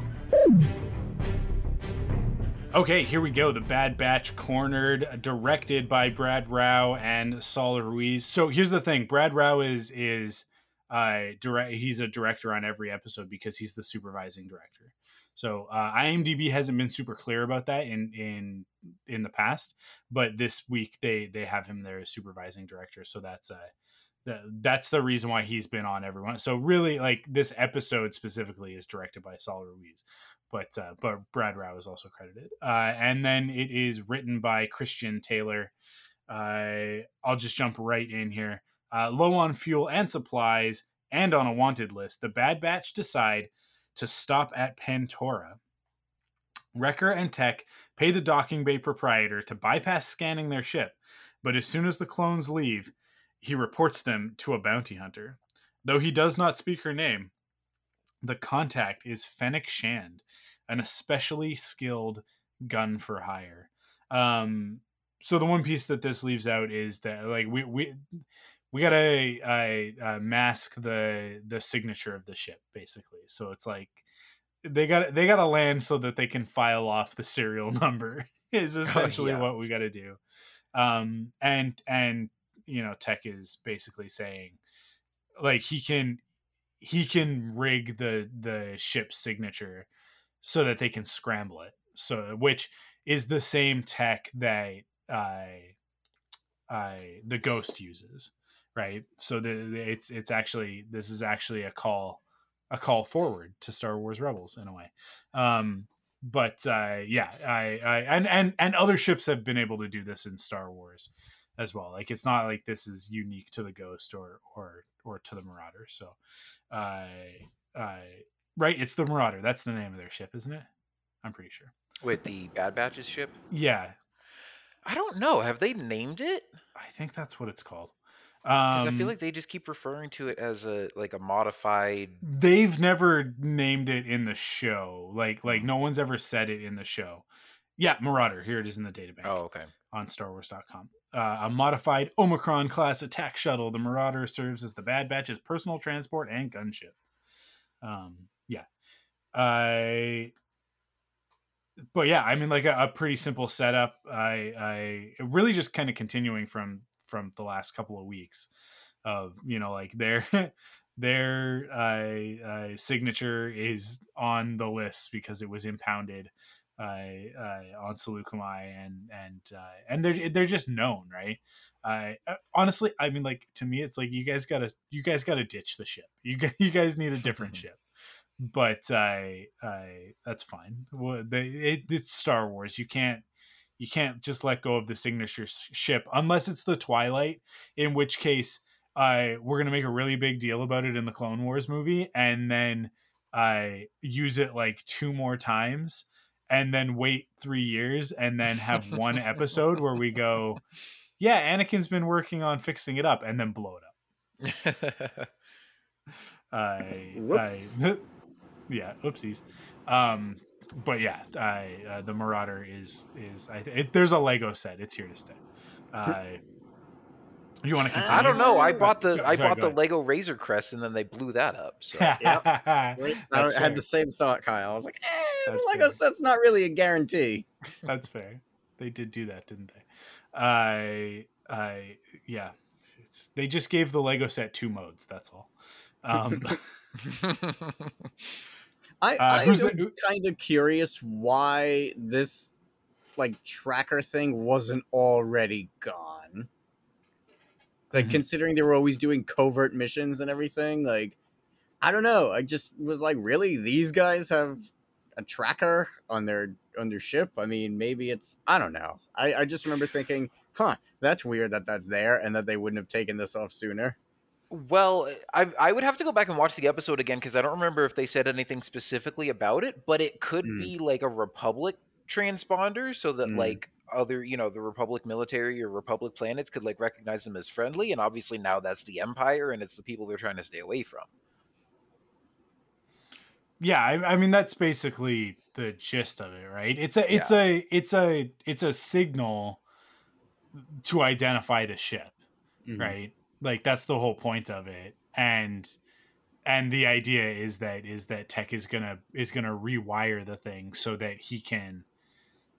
Okay, here we go. The Bad Batch Cornered, directed by Brad Rau and Saul Ruiz. So here's the thing: Brad Rau is is uh direct. He's a director on every episode because he's the supervising director. So uh, IMDb hasn't been super clear about that in in in the past, but this week they they have him there as supervising director. So that's uh the, that's the reason why he's been on everyone. So really, like this episode specifically is directed by Saul Ruiz but uh, but Brad Rau is also credited. Uh, and then it is written by Christian Taylor. Uh, I'll just jump right in here. Uh, low on fuel and supplies, and on a wanted list, the Bad Batch decide to stop at Pantora. Wrecker and Tech pay the docking bay proprietor to bypass scanning their ship, but as soon as the clones leave, he reports them to a bounty hunter. Though he does not speak her name, the contact is Fennec Shand, an especially skilled gun for hire. Um, so the one piece that this leaves out is that like we we we gotta uh, mask the the signature of the ship basically. So it's like they got they got to land so that they can file off the serial number is essentially yeah. what we got to do. Um, and and you know Tech is basically saying like he can he can rig the the ship's signature so that they can scramble it. So which is the same tech that I I the ghost uses, right? So the, the it's it's actually this is actually a call a call forward to Star Wars Rebels in a way. Um but uh yeah, I I and and and other ships have been able to do this in Star Wars as well. Like it's not like this is unique to the Ghost or or or to the Marauder. So uh uh right, it's the Marauder. That's the name of their ship, isn't it? I'm pretty sure. With the Bad Batch's ship? Yeah, I don't know. Have they named it? I think that's what it's called. Because Um, I feel like they just keep referring to it as a like a modified. they've never named it in the show. Like like no one's ever said it in the show. Yeah, Marauder. Here it is in the databank Oh, okay. on StarWars.com. Uh, a modified Omicron class attack shuttle, the Marauder serves as the Bad Batch's personal transport and gunship. Um, yeah. I. but yeah, I mean, like a, a pretty simple setup. I, I really just kind of continuing from from the last couple of weeks of you know like their their uh, uh, signature is on the list because it was impounded uh, uh, on Saleucami and and uh, and they're they're just known, right? Uh, honestly, I mean, like to me, it's like you guys gotta you guys gotta ditch the ship. You g- you guys need a different ship. But I I that's fine. Well, they, it, it's Star Wars. You can't you can't just let go of the signature s- ship unless it's the Twilight, in which case uh, we're gonna make a really big deal about it in the Clone Wars movie, and then I use it like two more times, and then wait three years, and then have one episode where we go, yeah, Anakin's been working on fixing it up, and then blow it up. I, Whoops. I yeah, oopsies. Um, but yeah, I uh, the Marauder is is I it, there's a Lego set. It's here to stay. Uh, you want to continue? I don't know. I bought the Go- I bought go the Lego Razor Crest and then they blew that up. So Wait, I had fair. the same thought, Kyle. I was like, eh, the That's Lego fair. set's not really a guarantee. That's fair. They did do that, didn't they? I, I, yeah. It's, they just gave the Lego set two modes. That's all. Um, I, Uh, I who's am kind of curious why this like tracker thing wasn't already gone. Like Mhm. considering they were always doing covert missions and everything, like I don't know. I just was like, really, these guys have a tracker on their on their ship. I mean, maybe it's I don't know. I I just remember thinking, huh, that's weird that that's there and that they wouldn't have taken this off sooner. Well, I I would have to go back and watch the episode again because I don't remember if they said anything specifically about it, but it could Mm. be like a Republic transponder so that Mm. like other, you know, the Republic military or Republic planets could like recognize them as friendly and obviously now that's the Empire and it's the people they're trying to stay away from. yeah, I, I mean that's basically the gist of it, right? It's a, it's a, it's a, it's a signal to identify the ship. Mhm. right like that's the whole point of it and and the idea is that is that tech is gonna is gonna rewire the thing so that he can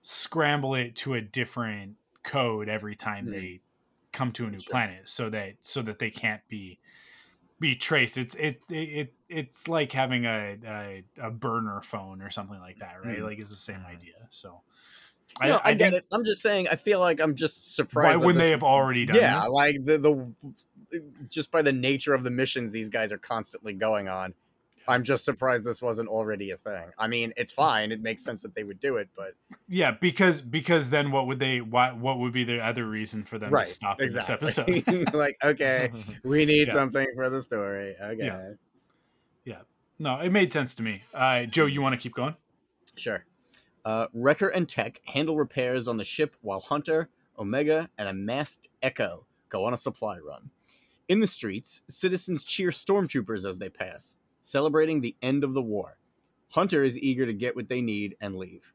scramble it to a different code every time Hmm. they come to a new Sure. planet so that so that they can't be be traced it's it it, it it's like having a, a a burner phone or something like that right Hmm. like it's the same idea so No, I, get think it. I'm just saying. I feel like I'm just surprised. that wouldn't they have already done Yeah, that? like the the just by the nature of the missions these guys are constantly going on. I'm just surprised this wasn't already a thing. I mean, it's fine. It makes sense that they would do it, but Yeah, because because then what would they what what would be the other reason for them right, to stop in this episode? like, okay, we need Yeah. something for the story. Okay. No, no, it made sense to me. Uh, Joe, you want to keep going? Sure. Uh, Wrecker and Tech handle repairs on the ship while Hunter, Omega, and a masked Echo go on a supply run. In the streets, citizens cheer stormtroopers as they pass, celebrating the end of the war. Hunter is eager to get what they need and leave.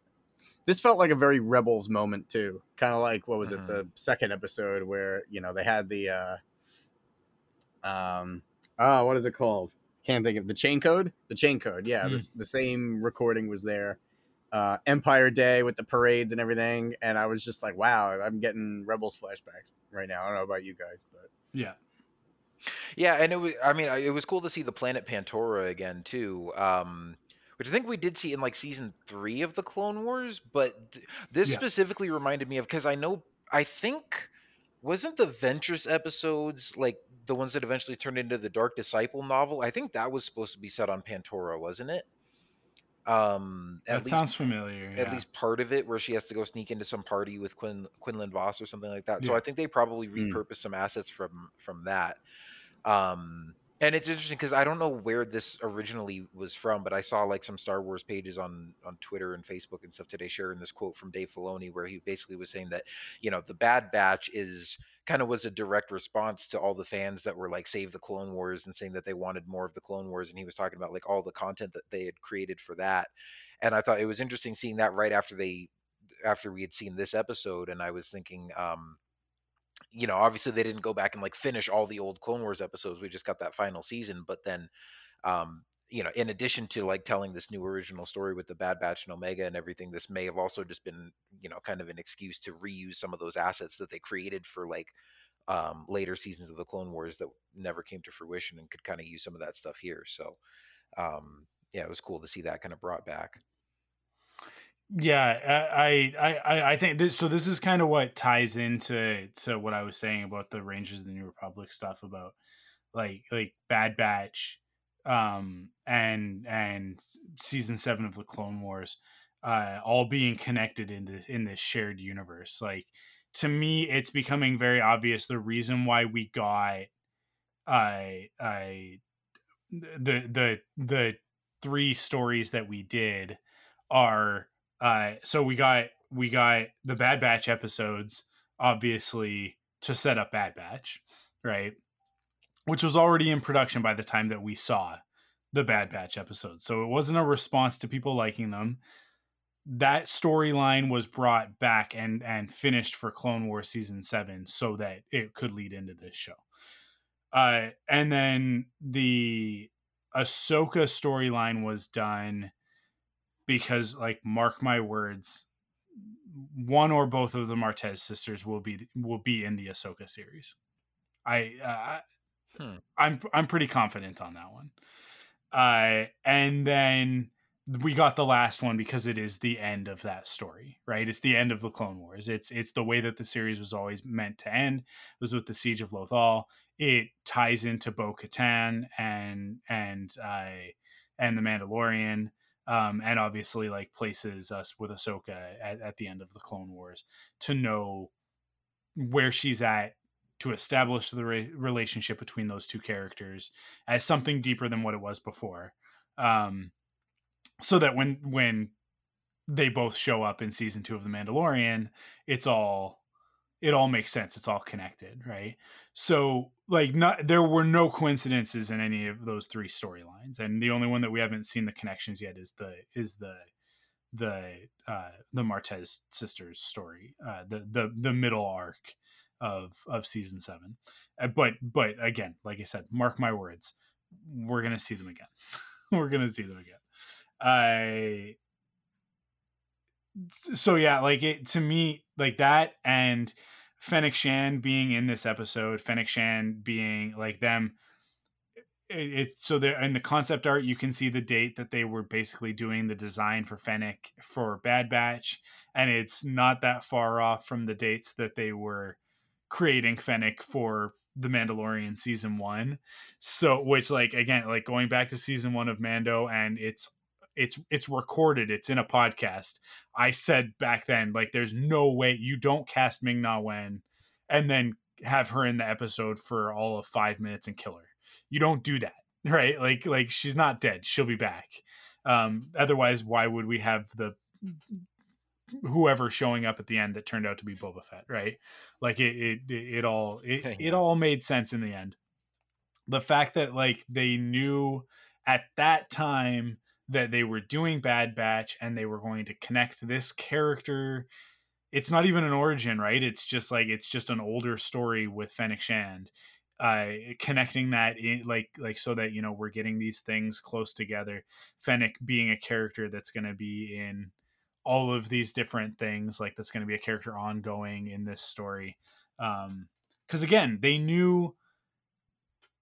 This felt like a very Rebels moment too, kind of like what was it, the second episode where you know they had the uh, um, oh, what is it called? Can't think of the chain code. The chain code, yeah, Hmm. the, the same recording was there. Uh, Empire Day with the parades and everything, and I was just like, wow, I'm getting Rebels flashbacks right now. I don't know about you guys, but Yeah. Yeah, and it was. I mean, it was cool to see the planet Pantora again too. Um, which I think we did see in like season three of the Clone Wars, but th- this Yeah. specifically reminded me of because I know I think wasn't the Ventress episodes like the ones that eventually turned into the Dark Disciple novel. I think that was supposed to be set on Pantora, wasn't it? Um, at That least sounds familiar. at yeah. least part of it where she has to go sneak into some party with Quin Quinlan Voss or something like that. So I think they probably Mm. repurposed some assets from from that. Um and it's interesting because I don't know where this originally was from, but I saw like some Star Wars pages on on Twitter and Facebook and stuff today sharing this quote from Dave Filoni where he basically was saying that you know the Bad Batch is kind of was a direct response to all the fans that were like save the Clone Wars and saying that they wanted more of the Clone Wars, and he was talking about like all the content that they had created for that, and I thought it was interesting seeing that right after they after we had seen this episode, and I was thinking. um you know, obviously they didn't go back and like finish all the old Clone Wars episodes. We just got that final season, but then, um, you know, in addition to like telling this new original story with the Bad Batch and Omega and everything, this may have also just been, you know, kind of an excuse to reuse some of those assets that they created for like um, later seasons of the Clone Wars that never came to fruition and could kind of use some of that stuff here. So, um, yeah, it was cool to see that kind of brought back. Yeah, I I I think this. So this is kind of what ties into to what I was saying about the Rangers of the New Republic stuff about like like Bad Batch, um, and and season seven of the Clone Wars, uh, all being connected in this in this shared universe. Like to me, it's becoming very obvious the reason why we got, I I the the the three stories that we did are uh so we got we got the bad batch episodes obviously to set up bad batch right? Which was already in production by the time that we saw the bad batch episodes so it wasn't a response to people liking them. That storyline was brought back and and finished for clone War season 7 so that it could lead into this show. Uh and then the ahsoka storyline was done because like mark my words one or both of the martez sisters will be will be in the ahsoka series. I uh, Hmm. i'm i'm pretty confident on that one. Uh and then we got the last one because it is the end of that story right? It's the end of the clone wars. It's it's the way that the series was always meant to end. It was with the siege of lothal. It ties into bo-katan and and uh and the mandalorian um, and obviously like places us with Ahsoka at, at the end of the Clone Wars to know where she's at to establish the re- relationship between those two characters as something deeper than what it was before, um, so that when when they both show up in season two of the Mandalorian, it's all it all makes sense. It's all connected, right? So like not there were no coincidences in any of those three storylines. And the only one that we haven't seen the connections yet is the is the the uh the Martez sisters story. Uh the the the middle arc of of season 7. Uh, but but again, like I said, mark my words, we're going to see them again. we're going to see them again. I so yeah, like it to me, like that and Fennec Shand being in this episode, Fennec Shand being like them. It, it so there in the concept art, you can see the date that they were basically doing the design for Fennec for Bad Batch, and it's not that far off from the dates that they were creating Fennec for the Mandalorian season one. So, which like again, like going back to season one of Mando, and it's it's it's recorded it's in a podcast i said back then like there's no way you don't cast ming na wen and then have her in the episode for all of five minutes and kill her you don't do that right? Like like she's not dead. She'll be back. Um, otherwise, why would we have the whoever showing up at the end that turned out to be Boba Fett, right? Like it it it all it, it all made sense in the end. The fact that like they knew at that time that they were doing Bad Batch and they were going to connect this character. It's not even an origin, right? It's just like it's just an older story with Fennec Shand uh connecting that in like like so that you know we're getting these things close together fennec being a character that's going to be in all of these different things like that's going to be a character ongoing in this story um because again they knew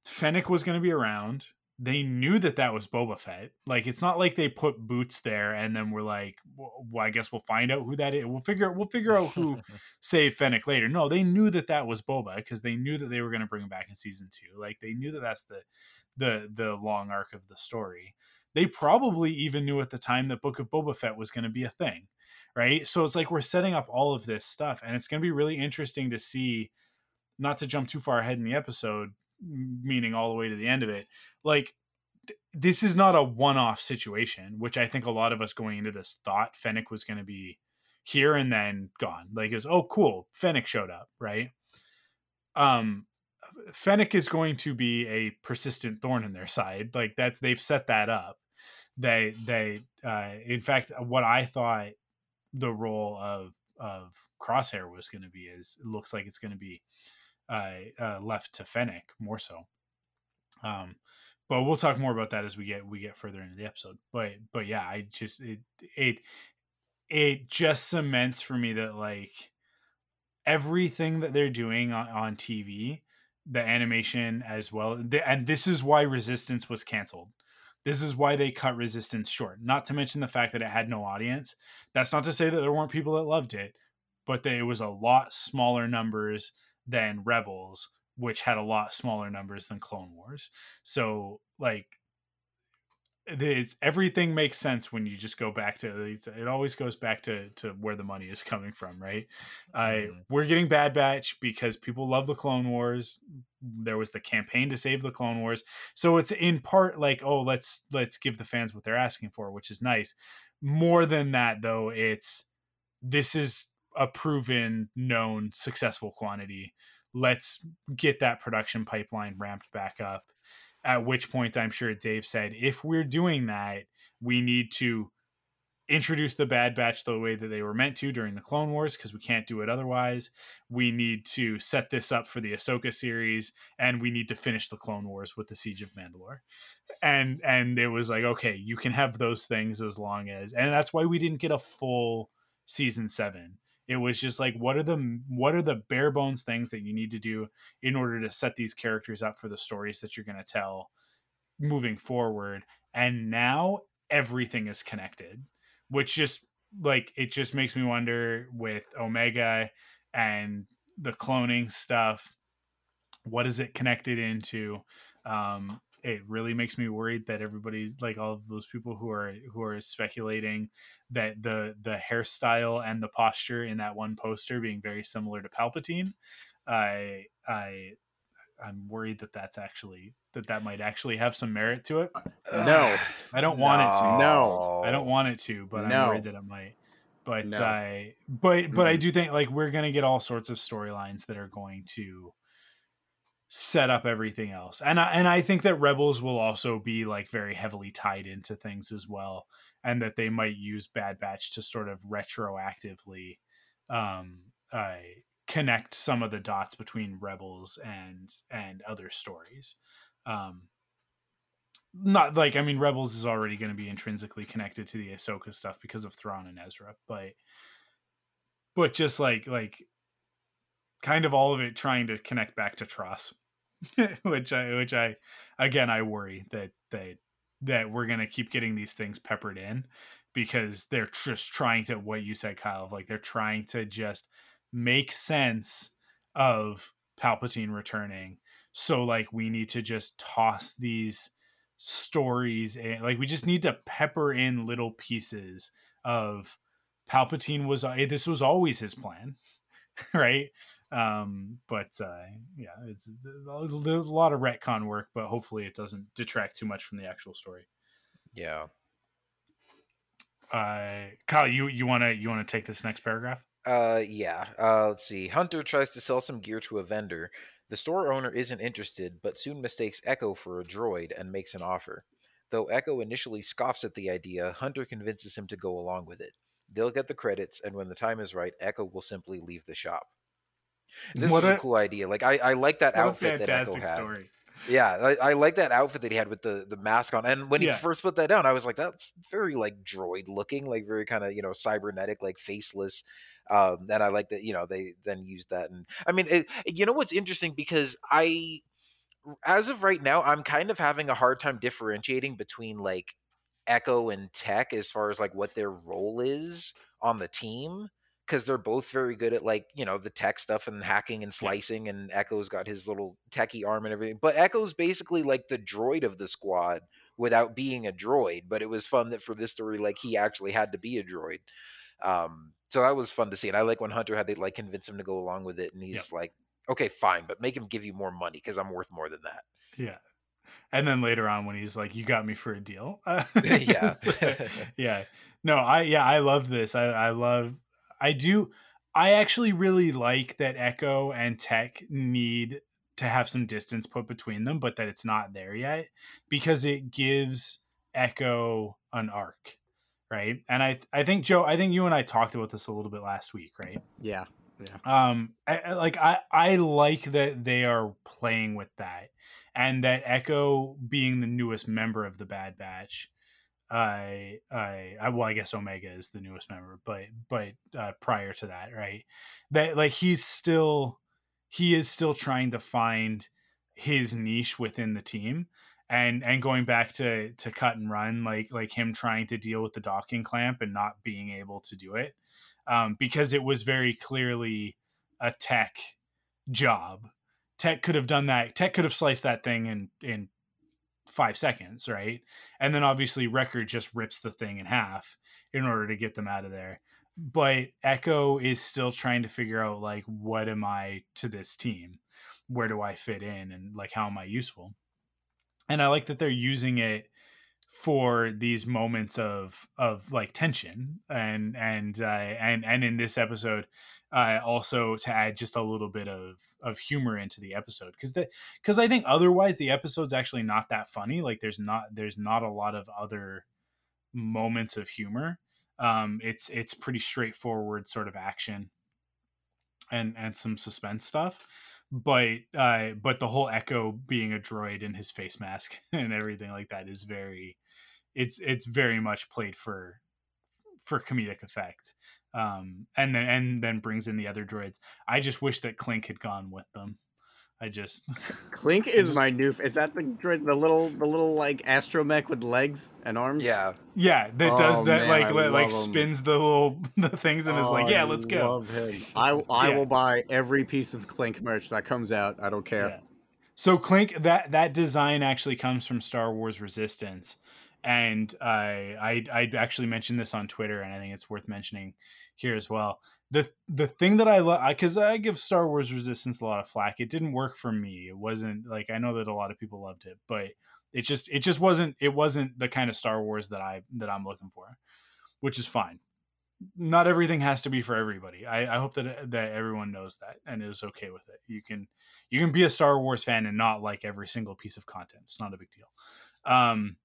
fennec was going to be around they knew that that was Boba Fett. Like it's not like they put boots there and then we're like, well, I guess we'll find out who that is. We'll figure out, we'll figure out who saved Fennec later. No, they knew that that was Boba because they knew that they were going to bring him back in season two. Like they knew that that's the the the long arc of the story. They probably even knew at the time that Book of Boba Fett was going to be a thing, right? So it's like we're setting up all of this stuff, and it's going to be really interesting to see. Not to jump too far ahead in the episode, meaning all the way to the end of it like th- this is not a one-off situation which i think a lot of us going into this thought fennec was going to be here and then gone. Like it's oh cool fennec showed up right? Um fennec is going to be a persistent thorn in their side like that's they've set that up. They they uh in fact what i thought the role of of crosshair was going to be is it looks like it's going to be uh, left to Fennec more so. Um, but we'll talk more about that as we get we get further into the episode. But but yeah, I just it it it just cements for me that like everything that they're doing on, on TV, the animation as well, and this is why Resistance was canceled. This is why they cut Resistance short. Not to mention the fact that it had no audience. That's not to say that there weren't people that loved it, but they, it was a lot smaller numbers than Rebels, which had a lot smaller numbers than Clone Wars. So like it's everything makes sense when you just go back to it always goes back to to where the money is coming from right mm-hmm. i we're getting bad batch because people love the clone wars there was the campaign to save the clone wars so it's in part like oh let's let's give the fans what they're asking for which is nice more than that though it's this is a proven, known, successful quantity. Let's get that production pipeline ramped back up. At which point, I'm sure Dave said, if we're doing that, we need to introduce the Bad Batch the way that they were meant to during the Clone Wars because we can't do it otherwise. We need to set this up for the Ahsoka series, and we need to finish the Clone Wars with the Siege of Mandalore. And and it was like, okay, you can have those things as long as, and that's why we didn't get a full season seven it was just like what are the what are the bare bones things that you need to do in order to set these characters up for the stories that you're going to tell moving forward and now everything is connected which just like it just makes me wonder with omega and the cloning stuff what is it connected into um it really makes me worried that everybody's like all of those people who are who are speculating that the the hairstyle and the posture in that one poster being very similar to Palpatine. I I I'm worried that that's actually that that might actually have some merit to it. Uh, no, I don't want no. it to. No, I don't want it to, but no. I'm worried that it might. But No. I, but but I do think like we're gonna get all sorts of storylines that are going to set up everything else. And I, and I think that rebels will also be like very heavily tied into things as well and that they might use bad batch to sort of retroactively um uh, connect some of the dots between rebels and and other stories. Um not like i mean rebels is already going to be intrinsically connected to the ahsoka stuff because of thrawn and ezra but but just like like kind of all of it trying to connect back to TROS, which I which I again I worry that that that we're gonna keep getting these things peppered in because they're just trying to what you said, Kyle, like they're trying to just make sense of Palpatine returning. So like we need to just toss these stories and like we just need to pepper in little pieces of Palpatine was eh, this was always his plan, right? Um, but uh, yeah, it's a lot of retcon work, but hopefully it doesn't detract too much from the actual story. Yeah. Uh, Kyle, you you wanna you wanna take this next paragraph? Uh, yeah. Uh, let's see. Hunter tries to sell some gear to a vendor. The store owner isn't interested, but soon mistakes Echo for a droid and makes an offer. Though Echo initially scoffs at the idea, Hunter convinces him to go along with it. They'll get the credits, and when the time is right, Echo will simply leave the shop. This What is a, a- cool idea. Like I, I like that outfit that Echo fantastic had. story. Yeah, I, I like that outfit that he had with the the mask on. And when Yeah. he first put that down, I was like, that's very like droid looking, like very kind of you know cybernetic, like faceless. Um, and I like that you know they then used that. And I mean, it, you know what's interesting because I, as of right now, I'm kind of having a hard time differentiating between like Echo and Tech as far as like what their role is on the team because they're both very good at like you know the tech stuff and hacking and slicing and echo's got his little techie arm and everything but echo's basically like the droid of the squad without being a droid but it was fun that for this story like he actually had to be a droid um so that was fun to see and i like when hunter had to like convince him to go along with it and he's like okay fine but make him give you more money because i'm worth more than that Yeah. And then later on when he's like, "You got me for a deal." Yeah. yeah. No, I yeah, I love this. I I love I do I actually really like that Echo and Tech need to have some distance put between them, but that it's not there yet because it gives Echo an arc, right? And I I think Joe, I think you and I talked about this a little bit last week, right? Yeah. um I, I- like i i like that they are playing with that and that echo being the newest member of the bad batch i i, well i guess omega is the newest member but but uh, prior to that right that like he's still he is still trying to find his niche within the team and and going back to to cut and run like like him trying to deal with the docking clamp and not being able to do it um, because it was very clearly a tech job. Tech could have done that. Tech could have sliced that thing in in five seconds, right? And then obviously Wrecker just rips the thing in half in order to get them out of there. But Echo is still trying to figure out like what am I to this team? Where do I fit in and like how am I useful? And I like that they're using it for these moments of of like tension and and uh, and and in this episode uh, also to add just a little bit of of humor into the episode because the because I think otherwise the episode's actually not that funny like there's not there's not a lot of other moments of humor. Um it's it's pretty straightforward sort of action and and some suspense stuff but uh but the whole echo being a droid and his face mask and everything like that is very it's it's very much played for for comedic effect um and then and then brings in the other droids i just wish that clink had gone with them i just Clink is just- my new. Is that the droid, the little, the little like astromech with legs and arms? yeah yeah that Oh, does that man, like I like love 'em. spins the little the things and is like Oh, yeah let's go Love him. I I Yeah. will buy every piece of Clink merch that comes out. I don't care. Yeah. So Clink that that design actually comes from Star Wars Resistance, and I I I actually mentioned this on Twitter, and I think it's worth mentioning here as well. the The thing that I love because I give Star Wars Resistance a lot of flack. It didn't work for me. It wasn't like I know that a lot of people loved it, but it just it just wasn't it wasn't the kind of Star Wars that I that I'm looking for, which is fine. Not everything has to be for everybody. I, I hope that that everyone knows that and is okay with it. You can you can be a Star Wars fan and not like every single piece of content. It's not a big deal. Um,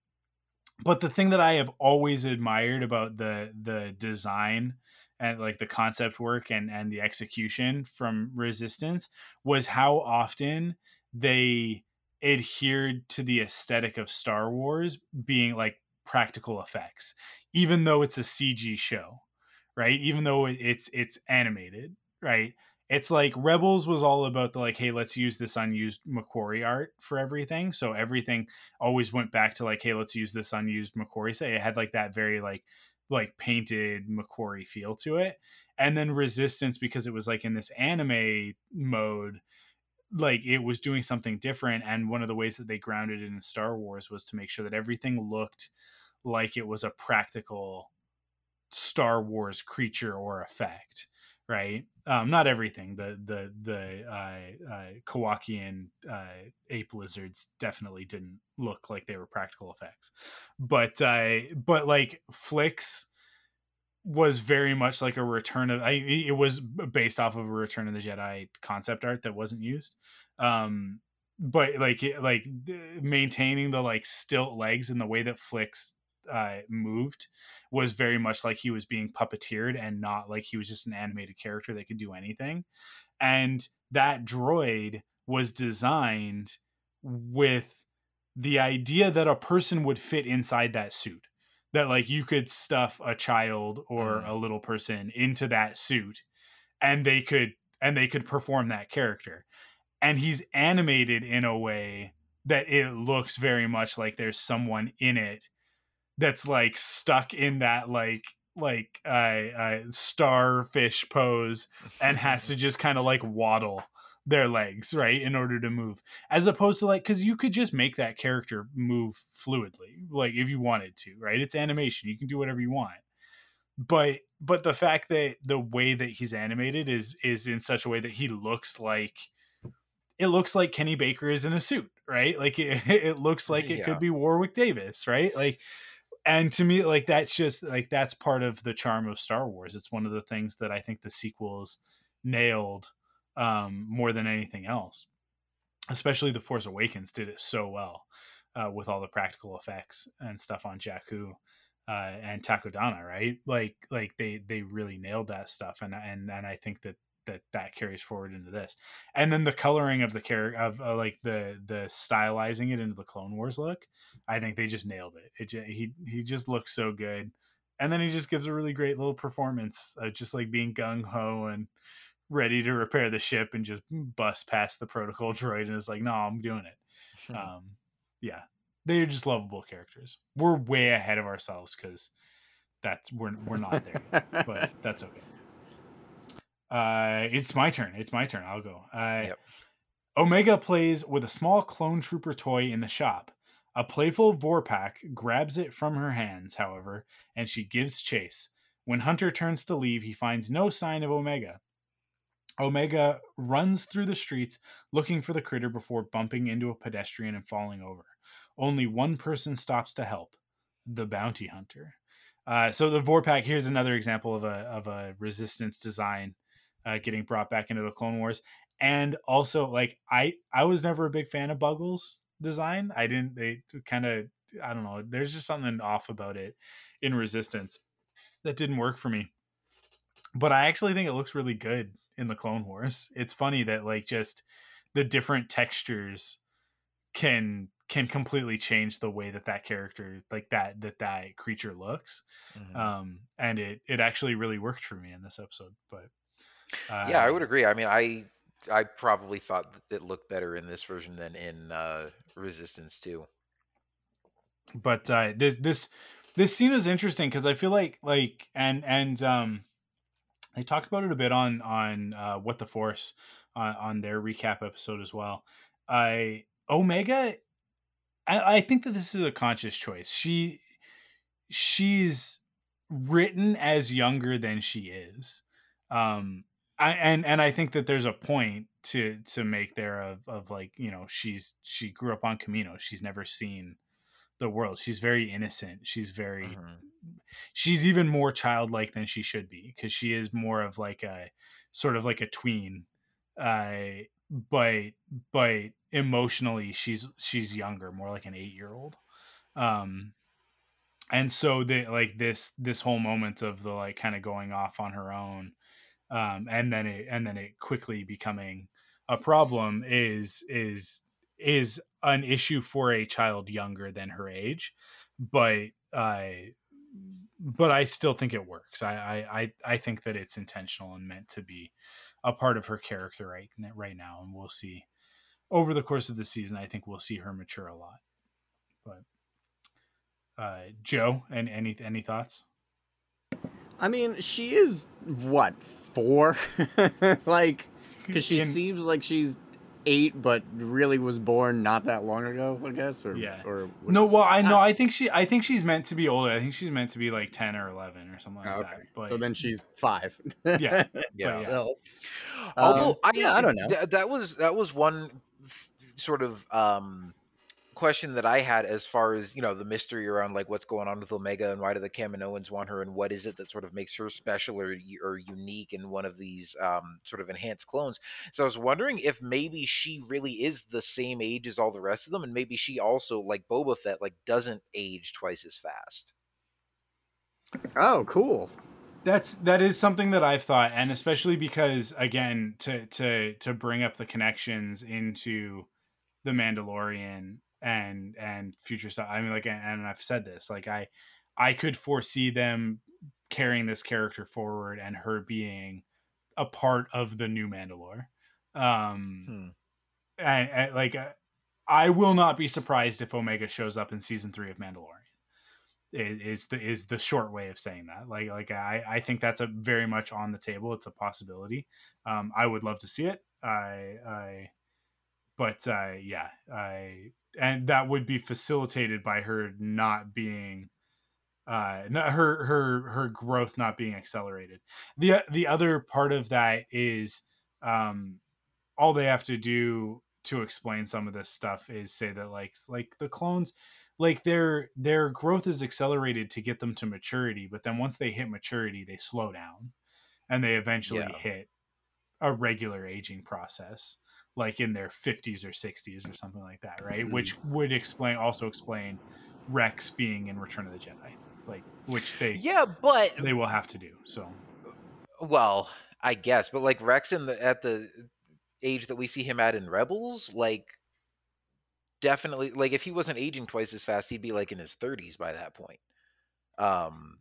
but the thing that I have always admired about the the design and like the concept work and and the execution from Resistance was how often they adhered to the aesthetic of Star Wars being like practical effects, even though it's a CG show, right? Even though it's it's animated, right? it's like rebels was all about the like hey let's use this unused McQuarrie art for everything so everything always went back to like hey let's use this unused McQuarrie say it had like that very like like painted McQuarrie feel to it. And then resistance because it was like in this anime mode like it was doing something different. And one of the ways that they grounded it in star wars was to make sure that everything looked like it was a practical star wars creature or effect right? Um, not everything. The the the uh, uh, Kowakian uh, ape lizards definitely didn't look like they were practical effects, but uh, but like Flix was very much like a return of I, it was based off of a return of the jedi concept art that wasn't used um but like like maintaining the like stilt legs and the way that Flix uh moved was very much like he was being puppeteered and not like he was just an animated character that could do anything and that droid was designed with the idea that a person would fit inside that suit that like you could stuff a child or mm. a little person into that suit and they could and they could perform that character and he's animated in a way that it looks very much like there's someone in it that's like stuck in that like like uh, uh starfish pose and has to just kind of like waddle their legs right in order to move as opposed to like because you could just make that character move fluidly like if you wanted to right it's animation you can do whatever you want but but the fact that the way that he's animated is is in such a way that he looks like it looks like Kenny Baker is in a suit, right? Like it, it looks like it yeah. could be Warwick Davis, right? Like, and to me, like that's just like that's part of the charm of Star Wars. It's one of the things that I think the sequels nailed um, more than anything else. Especially the Force Awakens did it so well uh, with all the practical effects and stuff on Jakku uh, and Takodana, right? Like like they they really nailed that stuff, and and and I think that that that carries forward into this and then the coloring of the character of uh, like the the stylizing it into the clone wars look i think they just nailed it it just, he he just looks so good and then he just gives a really great little performance of just like being gung-ho and ready to repair the ship and just bust past the protocol droid and is like, no, I'm doing it. um, yeah, they're just lovable characters. We're way ahead of ourselves because that's we're we're not there, yet, but that's okay. Uh, it's my turn. It's my turn. I'll go. Uh, yep. Omega plays with a small clone trooper toy in the shop. A playful Vorpak grabs it from her hands, however, and she gives chase. When Hunter turns to leave, he finds no sign of Omega. Omega runs through the streets looking for the critter before bumping into a pedestrian and falling over. Only one person stops to help the bounty hunter. Uh, so the Vorpak here's another example of a of a resistance design uh, getting brought back into the Clone Wars, and also like I I was never a big fan of Buggles' design. I didn't. They kind of I don't know. There's just something off about it in Resistance that didn't work for me. But I actually think it looks really good in the Clone Wars. It's funny that like just the different textures can can completely change the way that that character like that that that creature looks mm-hmm. um and it it actually really worked for me in this episode but uh, yeah i would agree i mean i i probably thought it looked better in this version than in uh resistance too. But uh this this this scene is interesting because i feel like like and and um they talked about it a bit on on uh, what the force on, on their recap episode as well. I omega I, I think that this is a conscious choice. She she's written as younger than she is um I, and and I think that there's a point to to make there of of like you know she's she grew up on Kamino. she's never seen the world. She's very innocent. She's very mm-hmm. she's even more childlike than she should be because she is more of like a sort of like a tween uh but but emotionally she's she's younger more like an eight year old um and so the like this this whole moment of the like kind of going off on her own um and then it and then it quickly becoming a problem is is is an issue for a child younger than her age but uh but I still think it works. I, I I think that it's intentional and meant to be a part of her character right right now, and we'll see over the course of the season. I think we'll see her mature a lot. But uh, Joe, and any any thoughts? I mean, she is what four, like because she In, seems like she's eight, but really was born not that long ago, I guess. Or Yeah. Or No, well, I know. I think she. I think she's meant to be older. I think she's meant to be like ten or eleven or something like Oh, okay. that. But so then she's five. Yeah. Yeah. So, Although um, I yeah, I don't know. th- that was that was one f- sort of um question that I had as far as you know the mystery around like what's going on with Omega and why do the Kaminoans want her and what is it that sort of makes her special or or unique in one of these um sort of enhanced clones. So I was wondering if maybe she really is the same age as all the rest of them and maybe she also like Boba Fett like doesn't age twice as fast. oh, cool. That's that is something that I've thought, and especially because again, to to to bring up the connections into the Mandalorian and and future stuff. I mean, like, and, and I've said this, like, I I could foresee them carrying this character forward and her being a part of the new Mandalore. Um, Hmm. and, and like, uh, I will not be surprised if Omega shows up in season three of Mandalorian is, is the is the short way of saying that. Like like I I think that's a very much on the table. It's a possibility. Um, I would love to see it. I I, but uh, yeah, I and that would be facilitated by her not being uh not her her her growth not being accelerated the the other part of that is um all they have to do to explain some of this stuff is say that like like the clones like their their growth is accelerated to get them to maturity but then once they hit maturity they slow down and they eventually Yeah. hit a regular aging process like in their 50s or 60s or something like that right? Which would explain also explain rex being in return of the jedi like which they Yeah, but they will have to do so. Well, I guess, but like Rex in the at the age that we see him at in Rebels, like definitely like if he wasn't aging twice as fast, he'd be like in his 30s by that point. Um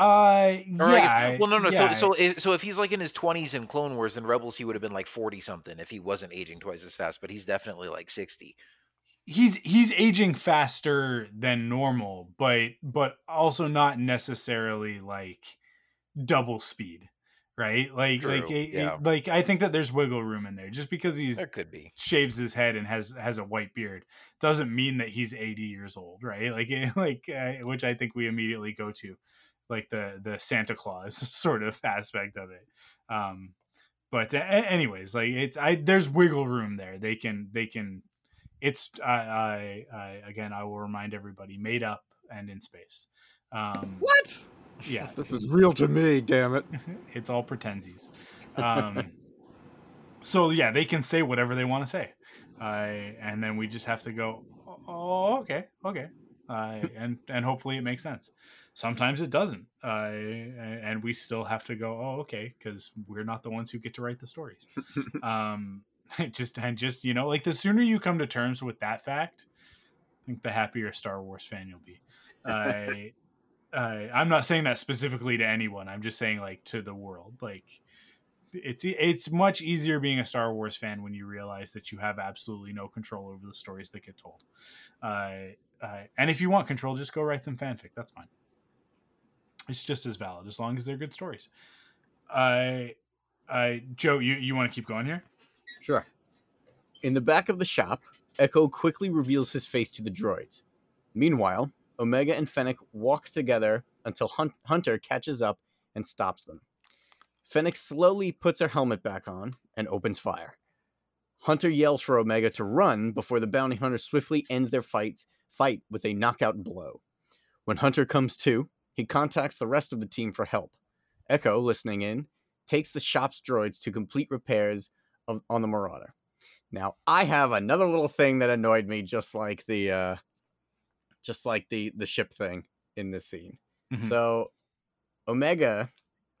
uh or I yeah guess, well no no yeah. so so if, so if he's like in his 20s in Clone Wars and Rebels he would have been like 40 something if he wasn't aging twice as fast, but he's definitely like 60. he's he's aging faster than normal but but also not necessarily like double speed right like like True, it- yeah. like i think that there's wiggle room in there just because he's There could be. shaves his head and has has a white beard doesn't mean that he's 80 years old right like it- like uh, which i think we immediately go to like the the santa claus sort of aspect of it um but uh, a- anyways like it's i there's wiggle room there they can they can it's I, I i again i will remind everybody made up and in space um What? yeah This is real to me, damn it. it's all pretensies. Um, so yeah, they can say whatever they want to say, uh, and then we just have to go, oh, okay, okay, uh, and and hopefully it makes sense. Sometimes it doesn't, uh, and we still have to go, oh, okay, because we're not the ones who get to write the stories. um, just and just you know, like the sooner you come to terms with that fact, I think the happier Star Wars fan you'll be. Uh, uh, I'm not saying that specifically to anyone. I'm just saying like to the world. Like it's it's much easier being a Star Wars fan when you realize that you have absolutely no control over the stories that get told. Uh, uh, and if you want control, just go write some fanfic. That's fine. It's just as valid as long as they're good stories. I, I, Joe, you you want to keep going here? Sure. In the back of the shop, Echo quickly reveals his face to the droids. Meanwhile, Omega and Fennec walk together until Hun- Hunter catches up and stops them. Fennec slowly puts her helmet back on and opens fire. Hunter yells for Omega to run before the bounty hunter swiftly ends their fights fight with a knockout blow. When Hunter comes to, he contacts the rest of the team for help. Echo, listening in, takes the shop's droids to complete repairs of, on the Marauder. Now, I have another little thing that annoyed me, just like the, uh, just like the the ship thing in this scene. Mhm. So, Omega,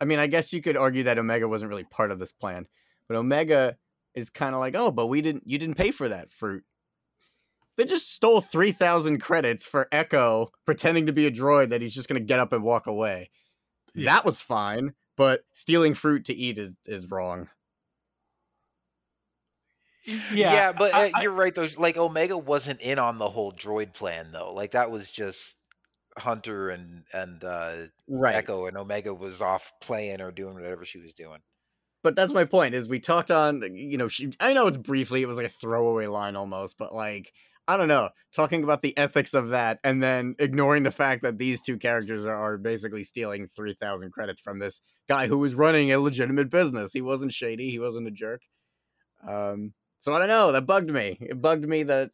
I mean, I guess you could argue that Omega wasn't really part of this plan, but Omega is kind of like, oh, but we didn't, you didn't pay for that fruit. They just stole three thousand credits for Echo pretending to be a droid that he's just gonna get up and walk away. Yeah. That was fine, but stealing fruit to eat is is wrong. Yeah, yeah but uh, I- I- you're right though. Like Omega wasn't in on the whole droid plan though. Like that was just Hunter and and uh, Right. Echo, and Omega was off playing or doing whatever she was doing. but that's my point. Is we talked on, you know, she. I know it's briefly. It was like a throwaway line almost, but like I don't know, talking about the ethics of that, and then ignoring the fact that these two characters are, are basically stealing three thousand credits from this guy who was running a legitimate business. He wasn't shady. He wasn't a jerk. Um, so I don't know. That bugged me. It bugged me that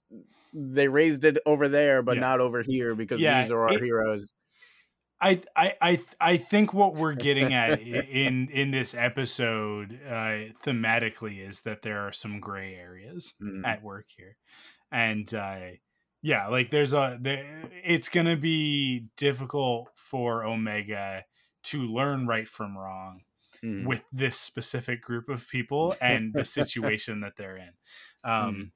they raised it over there, but Yeah. not over here because Yeah, these are our it- heroes. I, I I I think what we're getting at in in this episode uh, thematically is that there are some gray areas Mhm. at work here, and uh, yeah, like there's a there, it's gonna be difficult for Omega to learn right from wrong Mhm. with this specific group of people and the situation that they're in. Um,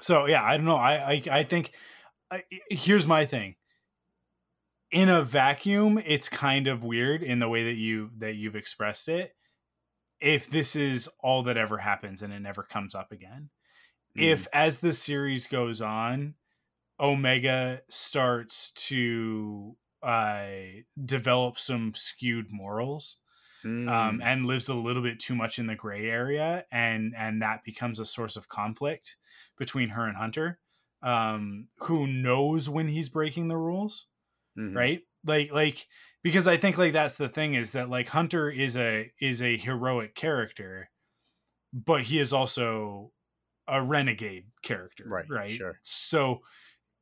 So yeah, I don't know. I I, I think I, here's my thing. In a vacuum, it's kind of weird in the way that you that you've expressed it. If this is all that ever happens and it never comes up again, if as the series goes on, Omega starts to uh, develop some skewed morals um, Mm. and lives a little bit too much in the gray area, and and that becomes a source of conflict between her and Hunter, um, who knows when he's breaking the rules, Mhm. right? Like like because I think like that's the thing is that like Hunter is a is a heroic character, but he is also a renegade character, Right, Right. sure. So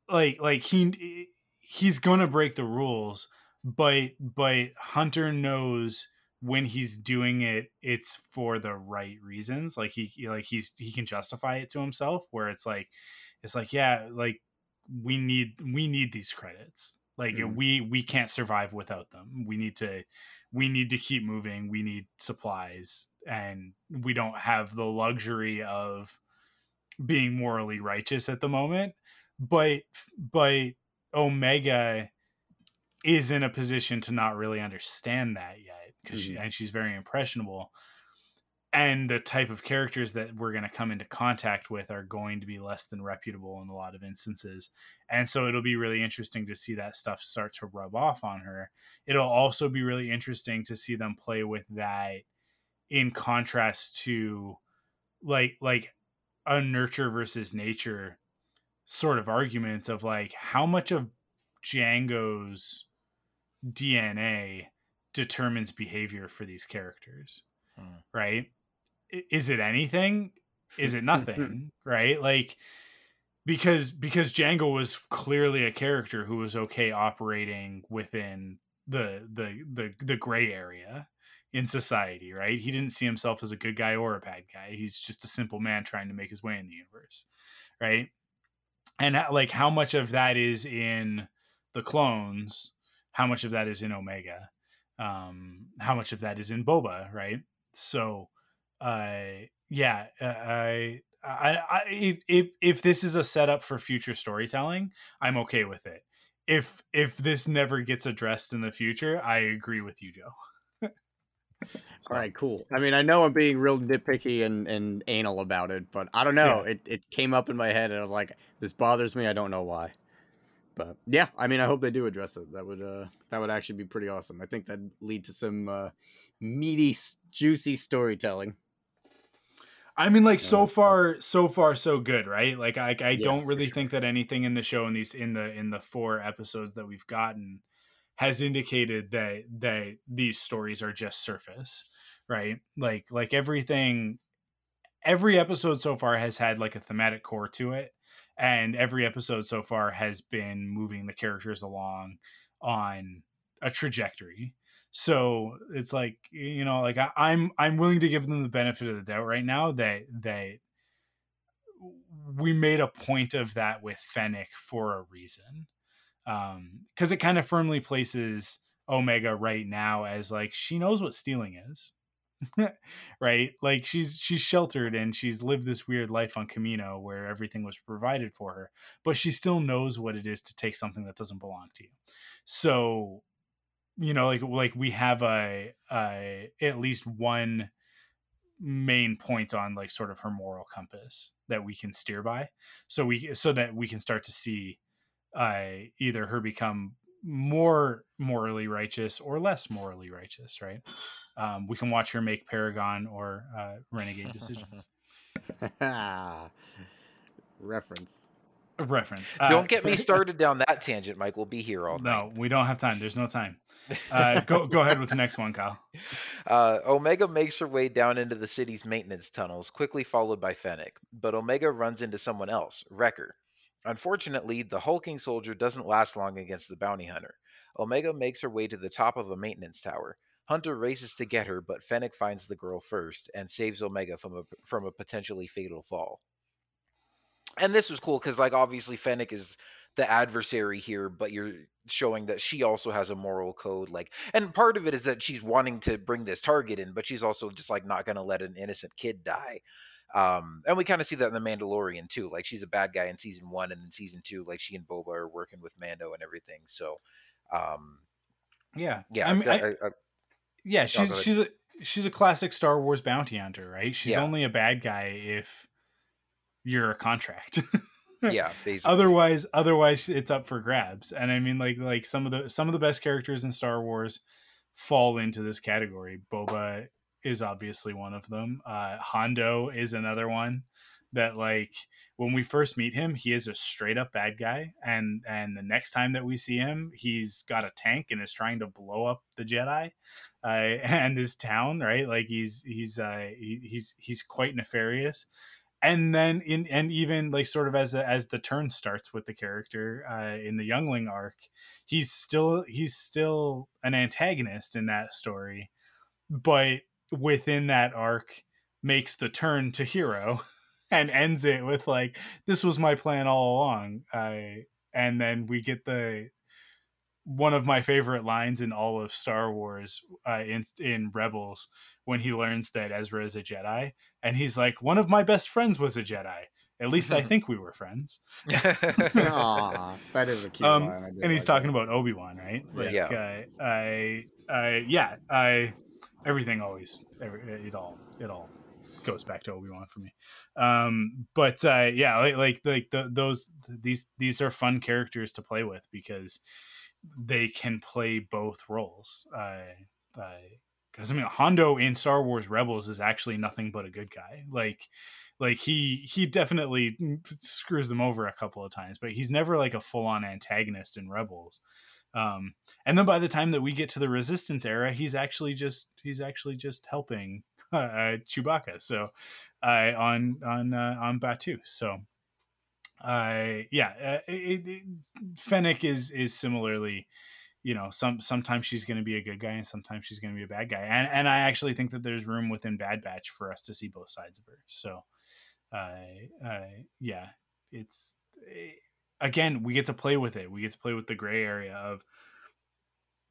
like like he he's gonna break the rules, but but Hunter knows when he's doing it it's for the right reasons like he like he's he can justify it to himself where it's like it's like yeah like we need we need these credits like Mhm. we we can't survive without them we need to we need to keep moving we need supplies and we don't have the luxury of being morally righteous at the moment but but omega is in a position to not really understand that yet because she mm-hmm. and she's very impressionable and the type of characters that we're going to come into contact with are going to be less than reputable in a lot of instances and so it'll be really interesting to see that stuff start to rub off on her. It'll also be really interesting to see them play with that in contrast to like like a nurture versus nature sort of argument of like how much of Jango's DNA determines behavior for these characters, Hmm. right? Is it anything? Is it nothing? right? Like because because Django was clearly a character who was okay operating within the the the the gray area in society, right? He didn't see himself as a good guy or a bad guy. He's just a simple man trying to make his way in the universe, right? And like how much of that is in the clones, how much of that is in Omega, um, how much of that is in Boba, right? So, uh, yeah, uh, I, I, I, if if this is a setup for future storytelling, I'm okay with it. If if this never gets addressed in the future, I agree with you, Joe. All right, cool. I mean, I know I'm being real nitpicky and, and anal about it, but I don't know. It it came up in my head, and I was like, "This bothers me. I don't know why." But yeah, I mean, I hope they do address it. That would uh that would actually be pretty awesome. I think that'd lead to some uh, meaty, juicy storytelling. I mean, like so far, so far, so good, right? Like, I, I Yeah, don't really sure. think that anything in the show in these in the in the four episodes that we've gotten has indicated that that these stories are just surface, right? Like, like everything, every episode so far has had like a thematic core to it, and every episode so far has been moving the characters along on a trajectory so it's like you know like I, i'm i'm willing to give them the benefit of the doubt right now that that we made a point of that with fennec for a reason um because it kind of firmly places omega right now as like she knows what stealing is right? Like she's she's sheltered and she's lived this weird life on Kamino where everything was provided for her but she still knows what it is to take something that doesn't belong to you. So you know like like we have a, a at least one main point on like sort of her moral compass that we can steer by. So we so that we can start to see uh either her become more morally righteous or less morally righteous right um, we can watch her make Paragon or uh, Renegade decisions. Reference. A reference. Uh, Don't get me started down that tangent, Mike. We'll be here all night. No, we don't have time. There's no time. Uh, go go ahead with the next one, Kyle. Uh, Omega makes her way down into the city's maintenance tunnels, quickly followed by Fennec. But Omega runs into someone else, Wrecker. Unfortunately, the hulking soldier doesn't last long against the bounty hunter. Omega makes her way to the top of a maintenance tower. Hunter races to get her, but Fennec finds the girl first and saves Omega from a from a potentially fatal fall. And this was cool because, like, obviously Fennec is the adversary here, but you're showing that she also has a moral code. Like, and part of it is that she's wanting to bring this target in, but she's also just like not going to let an innocent kid die. Um, and we kind of see that in the Mandalorian too. Like, she's a bad guy in season one, and in season two, like she and Boba are working with Mando and everything. So, um, Yeah, yeah, I mean, I- I- yeah, she's she's a she's a classic Star Wars bounty hunter, right? She's Yeah. only a bad guy if you're a contract. yeah, basically. otherwise otherwise it's up for grabs and i mean like like some of the some of the best characters in star wars fall into this category boba is obviously one of them. Uh hondo is another one that like when we first meet him he is a straight up bad guy and and the next time that we see him he's got a tank and is trying to blow up the jedi uh, and his town right? Like he's he's uh he, he's he's quite nefarious. And then in and even like sort of as the, as the turn starts with the character uh, in the youngling arc he's still he's still an antagonist in that story but within that arc makes the turn to hero and ends it with like this was my plan all along uh, and then we get the one of my favorite lines in all of Star Wars uh, in in Rebels when he learns that Ezra is a Jedi, and he's like, "One of my best friends was a Jedi. At least I think we were friends." Aw, that is a cute Um, line. I did and he's like talking that. about Obi Wan, right? Like, Yeah. Uh, I, I, yeah, I, everything always, every, it all, it all goes back to Obi Wan for me. Um, but uh, yeah, like, like, like the, those, these, these are fun characters to play with because they can play both roles. Uh, uh, because I mean, Hondo in Star Wars Rebels is actually nothing but a good guy. Like, like he he definitely screws them over a couple of times, but he's never like a full on antagonist in Rebels. Um, and then by the time that we get to the Resistance era, he's actually just he's actually just helping uh, Chewbacca. So, uh, on on uh, on Batuu. So, uh, yeah, it, it, Fennec is is similarly you know some sometimes she's going to be a good guy and sometimes she's going to be a bad guy and and i actually think that there's room within bad batch for us to see both sides of her so uh, uh yeah it's again we get to play with it. We get to play with the gray area of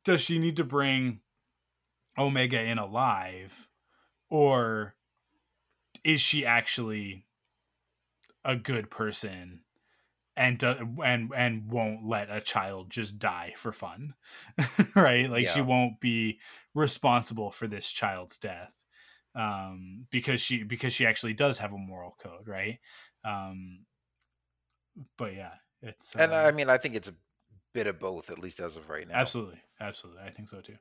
does she need to bring omega in alive? Or is she actually a good person and do, and and won't let a child just die for fun? Right? Like she won't be responsible for this child's death um because she because she actually does have a moral code right? Um but yeah it's and uh, I mean, I think it's a bit of both, at least as of right now. absolutely absolutely i think so too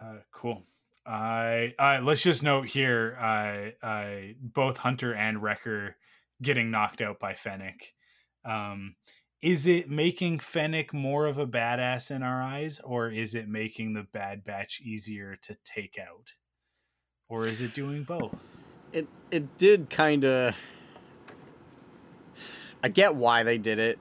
uh cool I uh, let's just note here, uh, uh, both Hunter and Wrecker getting knocked out by Fennec. Um, is it making Fennec more of a badass in our eyes, or is it making the Bad Batch easier to take out, or is it doing both? it it did kind of i get why they did it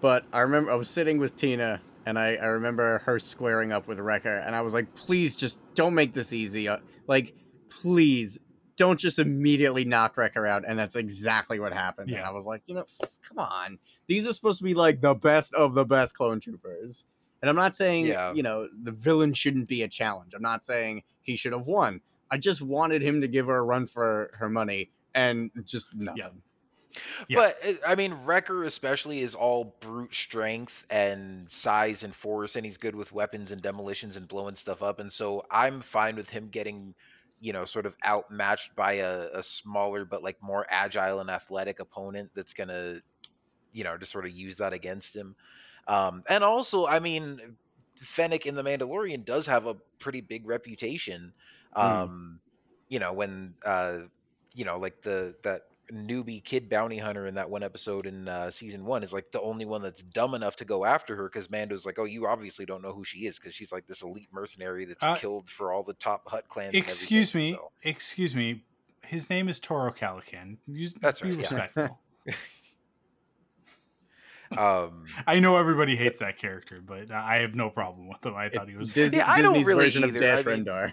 but i remember i was sitting with tina and i i remember her squaring up with wrecker and i was like please just don't make this easy Uh, like please don't just immediately knock wrecker out and that's exactly what happened and Yeah. i was like you know come on these are supposed to be like the best of the best clone troopers and i'm not saying Yeah. you know the villain shouldn't be a challenge i'm not saying he should have won I just wanted him to give her a run for her money and just nothing. Yeah. But uh, I mean, Wrecker especially is all brute strength and size and force, and he's good with weapons and demolitions and blowing stuff up. And so I'm fine with him getting, you know, sort of outmatched by a, a smaller but like more agile and athletic opponent that's gonna, you know, just sort of use that against him. Um, and also, I mean, Fennec in the Mandalorian does have a pretty big reputation. Um, you know, when uh, you know, like the that newbie kid bounty hunter in that one episode in uh, season one is like the only one that's dumb enough to go after her because Mando's like, oh, you obviously don't know who she is because she's like this elite mercenary that's Uh, killed for all the top Hutt clans. Excuse everything, me. so- Excuse me. His name is Toro Calican. Use, That's be right, yeah. respectful. Um, I know everybody hates that character, but I have no problem with him. I thought he was Dis- Yeah, I don't Disney's really version either. of Dash I mean- Rendar.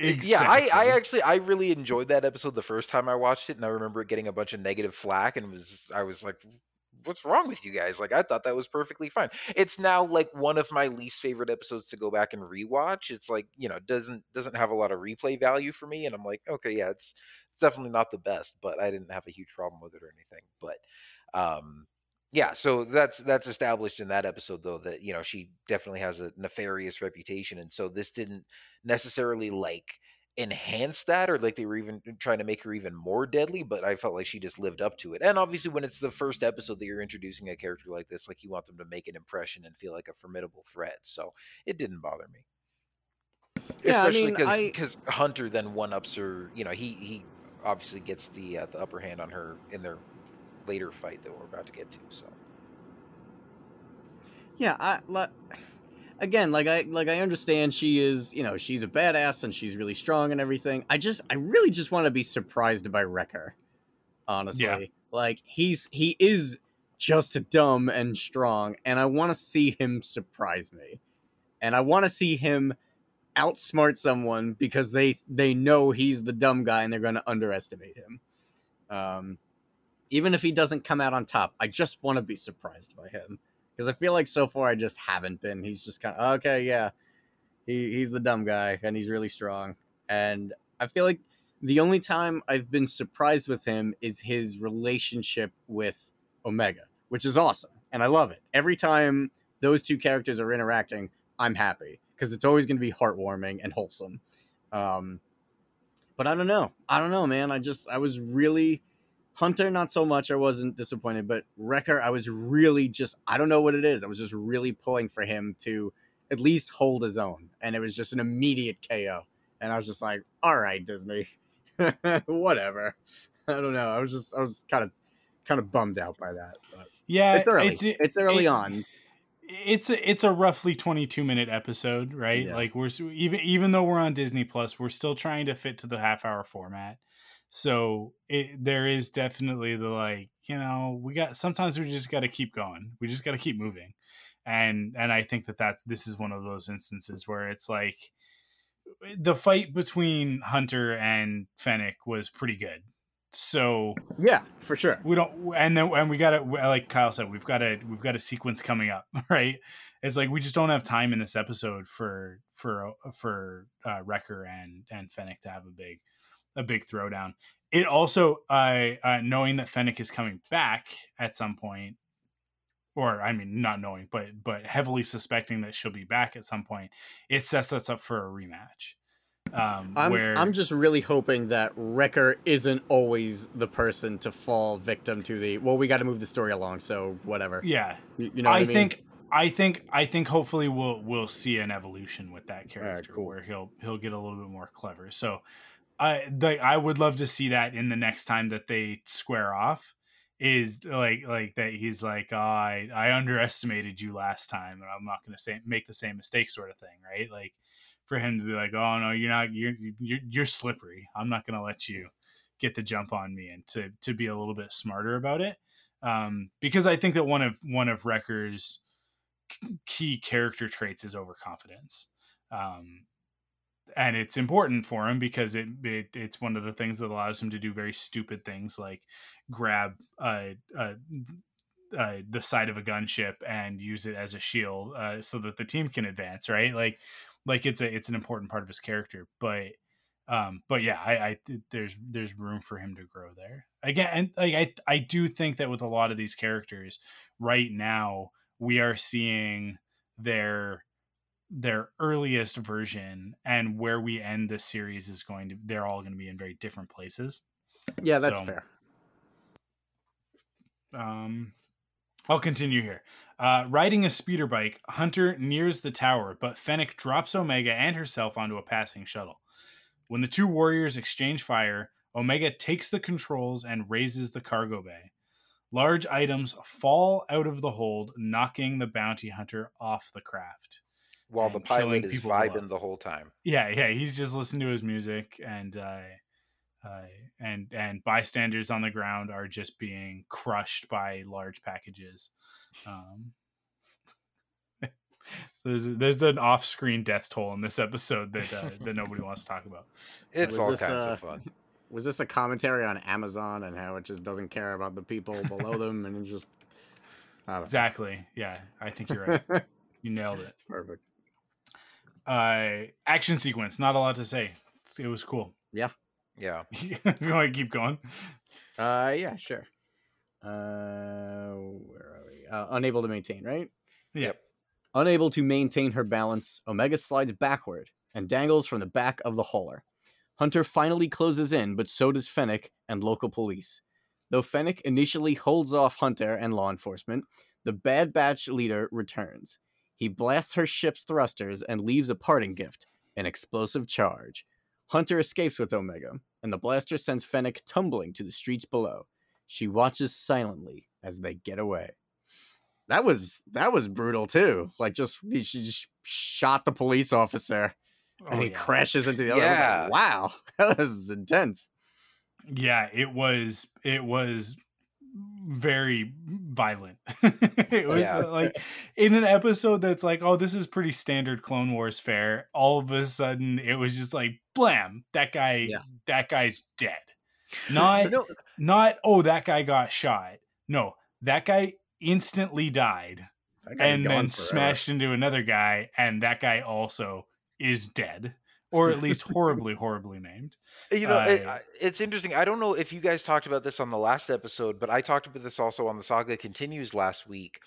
Yeah, I, I actually I really enjoyed that episode the first time I watched it, and I remember it getting a bunch of negative flack, and was I was like, "What's wrong with you guys?" Like I thought that was perfectly fine. It's now like one of my least favorite episodes to go back and rewatch. It's like you know doesn't doesn't have a lot of replay value for me, and I'm like, okay, yeah, it's it's definitely not the best, but I didn't have a huge problem with it or anything. But um, yeah, so that's that's established in that episode though that you know she definitely has a nefarious reputation, and so this didn't necessarily like enhance that or like they were even trying to make her even more deadly but i felt like she just lived up to it and obviously when it's the first episode that you're introducing a character like this like you want them to make an impression and feel like a formidable threat so it didn't bother me. Yeah, I especially mean, because I- because hunter then one ups her you know he he obviously gets the uh, the upper hand on her in their later fight that we're about to get to so Yeah, I like again, like I like I understand she is, you know, she's a badass and she's really strong and everything. I just I really just want to be surprised by Wrecker. Honestly. Like he's he is just dumb and strong and I want to see him surprise me. And I want to see him outsmart someone because they they know he's the dumb guy and they're going to underestimate him. Um even if he doesn't come out on top, I just want to be surprised by him because I feel like so far I just haven't been. He's just kind of okay, yeah. He he's the dumb guy and he's really strong. And I feel like the only time I've been surprised with him is his relationship with Omega, which is awesome. And I love it. Every time those two characters are interacting, I'm happy because it's always going to be heartwarming and wholesome. Um but I don't know. I don't know, man. I just I was really Hunter, not so much. I wasn't disappointed, but Wrecker, I was really just, I don't know what it is. I was just really pulling for him to at least hold his own. And it was just an immediate KO. And I was just like, all right, Disney, whatever. I don't know. I was just, I was kind of, kind of bummed out by that. But Yeah, it's early. It's, early it- on. It's a it's a roughly 22 minute episode, right? Yeah. Like we're even even though we're on Disney Plus, we're still trying to fit to the half hour format. So it, there is definitely the like, you know, we got sometimes we just got to keep going. We just got to keep moving. And and I think that that's this is one of those instances where it's like the fight between Hunter and Fennec was pretty good. So Yeah, for sure. we don't and then and we got to like kyle said we've got a we've got a sequence coming up right it's like we just don't have time in this episode for for for uh wrecker and and fennec to have a big a big throwdown it also uh, uh knowing that fennec is coming back at some point or i mean not knowing but but heavily suspecting that she'll be back at some point it sets us up for a rematch um I'm, where I'm just really hoping that Wrecker isn't always the person to fall victim to the, well, we got to move the story along, so whatever. yeah You, you know what I, I, mean? think I think I think hopefully we'll we'll see an evolution with that character cool. where he'll he'll get a little bit more clever. So I the, I would love to see that in the next time that they square off is like like that he's like oh, I I underestimated you last time and I'm not going to say make the same mistake sort of thing, right? Like for him to be like oh no you're not you're you're, you're slippery. I'm not going to let you get the jump on me and to to be a little bit smarter about it um, because I think that one of one of Wrecker's key character traits is overconfidence, um, and it's important for him because it, it it's one of the things that allows him to do very stupid things like grab uh, uh, uh, the side of a gunship and use it as a shield uh, so that the team can advance. Right, like like it's a it's an important part of his character, but um but yeah I, I there's there's room for him to grow there again and like i i do think that with a lot of these characters right now we are seeing their their earliest version and where we end this series is going to they're all going to be in very different places yeah, that's so- fair. um I'll continue here. Uh, riding a speeder bike, Hunter nears the tower, but Fennec drops Omega and herself onto a passing shuttle. When the two warriors exchange fire, Omega takes the controls and raises the cargo bay. Large items fall out of the hold, knocking the bounty hunter off the craft. While the and killing pilot is vibing below. the whole time. Yeah, yeah, he's just listening to his music, and uh, uh, and and bystanders on the ground are just being crushed by large packages. Um, there's there's an off-screen death toll in this episode that uh, that nobody wants to talk about. It's all this, kinds uh, of fun. Was this a commentary on Amazon and how it just doesn't care about the people below them and it's just I don't know. Exactly. Yeah, I think you're right. You nailed it. Perfect. Uh, action sequence. Not a lot to say. It was cool. Yeah. Yeah. you want to keep going? Uh, yeah, sure. Uh, where are we? Uh, unable to maintain, right? Yep. Unable to maintain her balance, Omega slides backward and dangles from the back of the hauler. Hunter finally closes in, but so does Fennec and local police. Though Fennec initially holds off Hunter and law enforcement, the Bad Batch leader returns. He blasts her ship's thrusters and leaves a parting gift an explosive charge. Hunter escapes with Omega, and the blaster sends Fennec tumbling to the streets below. She watches silently as they get away. That was that was brutal too. Like just she just shot the police officer and Oh, he yeah. crashes into the other. I was Yeah. like, wow, that was intense. yeah it was it was very violent it was Yeah. uh, like in an episode that's like oh this is pretty standard clone wars fare all of a sudden it was just like blam that guy Yeah. that guy's dead not No, not oh that guy got shot no that guy instantly died guy's and then forever. smashed into another guy and that guy also is dead or at least horribly horribly named. You know, Uh, I- it's interesting. I don't know if you guys talked about this on the last episode, but I talked about this also on the Saga Continues last week.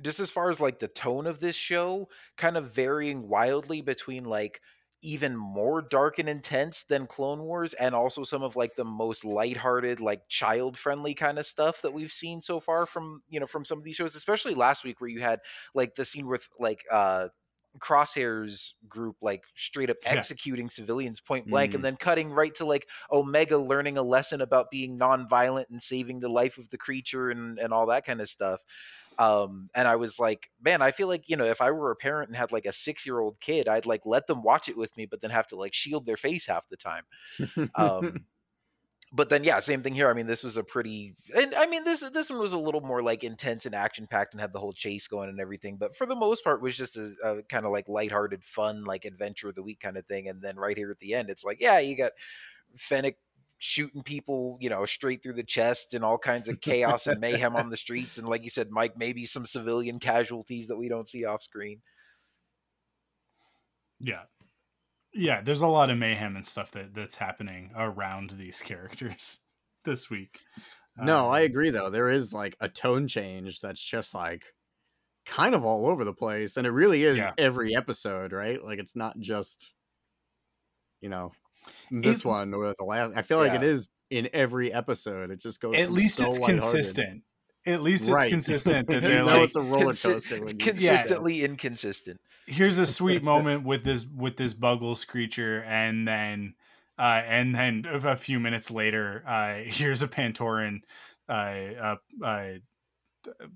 Just as far as like the tone of this show, kind of varying wildly between like even more dark and intense than Clone Wars and also some of like the most lighthearted, like child friendly kind of stuff that we've seen so far from, you know, from some of these shows, especially last week where you had like the scene with like uh crosshairs group like straight up Yeah. executing civilians point blank Mm. and then cutting right to like omega learning a lesson about being nonviolent and saving the life of the creature and and all that kind of stuff um and i was like man i feel like you know if i were a parent and had like a six year old kid i'd like let them watch it with me but then have to like shield their face half the time um but then yeah same thing here i mean this was a pretty and i mean this this one was a little more like intense and action packed and had the whole chase going and everything but for the most part was just a, a kind of like lighthearted fun like adventure of the week kind of thing and then right here at the end it's like yeah you got fennec shooting people you know straight through the chest and all kinds of chaos and mayhem on the streets and like you said mike maybe some civilian casualties that we don't see off screen Yeah. Yeah, there's a lot of mayhem and stuff that that's happening around these characters this week. No, I Um, agree though. There is like a tone change that's just like kind of all over the place. And it really is Yeah. every episode, right? Like it's not just you know this It- one or the last. I feel like it is in every episode. It just goes At least so it's consistent. At least it's Right. consistent that You they're know like, it's a roller Consi- coaster. it's when you- consistently inconsistent here's a sweet moment with this with this Buggles creature, and then uh, and then a a few minutes later, uh, here's a Pantoran uh, uh, uh,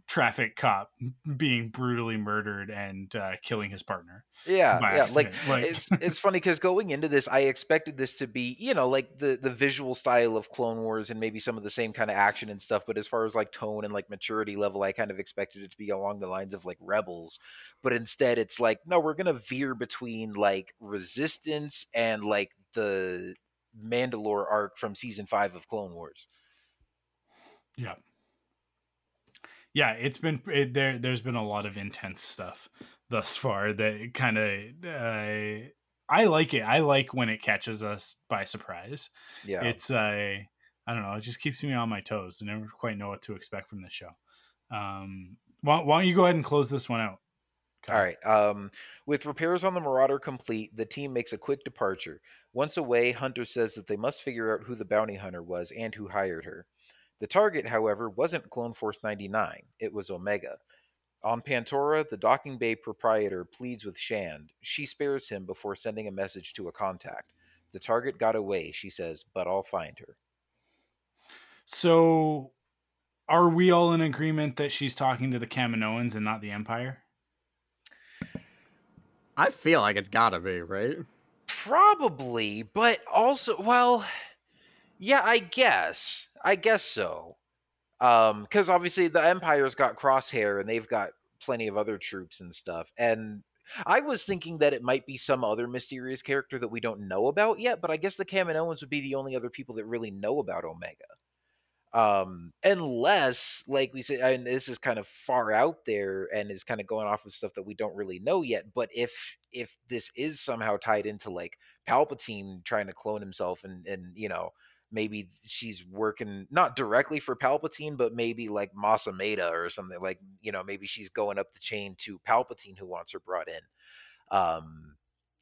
traffic cop being brutally murdered and uh, killing his partner. Yeah, yeah. Like. Like- it's it's funny because going into this, I expected this to be, you know, like the the visual style of Clone Wars and maybe some of the same kind of action and stuff. But as far as like tone and like maturity level, I kind of expected it to be along the lines of like Rebels. But instead, it's like, no, we're gonna veer between like Resistance and like the Mandalore arc from season five of Clone Wars. Yeah. Yeah, it's been it, there. There's been a lot of intense stuff thus far that kind of. Uh, I like it. I like when it catches us by surprise. Yeah. It's uh, I don't know. It just keeps me on my toes. I never quite know what to expect from this show. Um, why, why don't you go ahead and close this one out? All right. Um, with repairs on the Marauder complete, the team makes a quick departure. Once away, Hunter says that they must figure out who the bounty hunter was and who hired her. The target, however, wasn't Clone Force 99, it was Omega. On Pantora, the docking bay proprietor pleads with Shand. She spares him before sending a message to a contact. The target got away, she says, but I'll find her. So, are we all in agreement that she's talking to the Kaminoans and not the Empire? I feel like it's gotta be, right? Probably, but also, well, yeah, I guess. I guess so. Um, because obviously the Empire's got Crosshair and they've got plenty of other troops and stuff. And I was thinking that it might be some other mysterious character that we don't know about yet, but I guess the Kaminoans would be the only other people that really know about Omega. Um, unless, like we said, and this is kind of far out there and is kind of going off of stuff that we don't really know yet. But if if this is somehow tied into like Palpatine trying to clone himself and and you know maybe she's working not directly for Palpatine, but maybe like Mas Amedda or something like you know maybe she's going up the chain to Palpatine who wants her brought in. Um,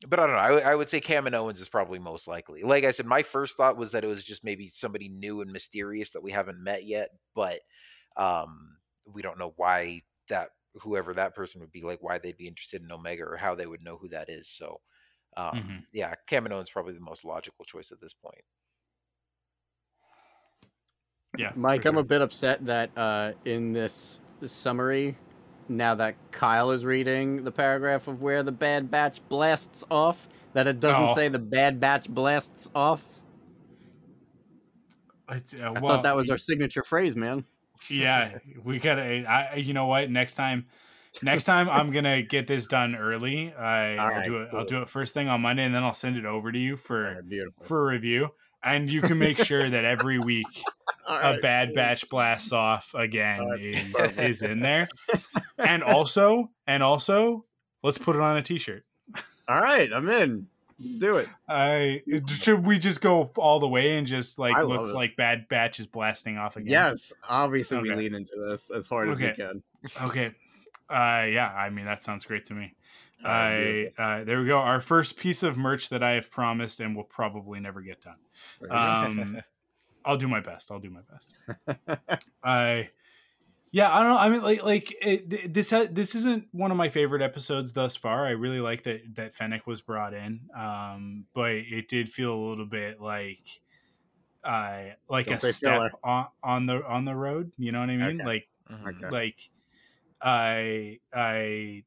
but I don't know. I, I would say Kaminoans is probably most likely. Like I said, my first thought was that it was just maybe somebody new and mysterious that we haven't met yet, but um, we don't know why that whoever that person would be, like why they'd be interested in Omega or how they would know who that is. So, um, Mm-hmm. yeah, Kaminoan's probably the most logical choice at this point. Yeah, Mike, for I'm a bit upset that uh, in this summary, now that Kyle is reading the paragraph of where the Bad Batch blasts off, that it doesn't Oh. say the Bad Batch blasts off. It's, uh, I thought that was our signature phrase, man. yeah we gotta I, you know what next time next time i'm gonna get this done early I, i'll Alright, do it i'll do it first thing on monday and then i'll send it over to you for beautiful. for review and you can make sure that every week a bad batch blasts off again Alright, is is in there. And also and also let's put it on a t-shirt. All right, I'm in. Let's do it. i should we just go all the way and just like I looks like bad batch is blasting off again? Yes, obviously we lean into this as hard as we can. okay. Uh yeah i mean that sounds great to me. Right, I uh, there we go. Our first piece of merch that I have promised and will probably never get done. Um, I'll do my best. I'll do my best. I yeah, I don't know. I mean, like like it, this ha- this isn't one of my favorite episodes thus far. I really like that that Fennec was brought in, um, but it did feel a little bit like uh like Don't a step filler. on, on the on the road. You know what I mean? Okay. Like. Okay. like i i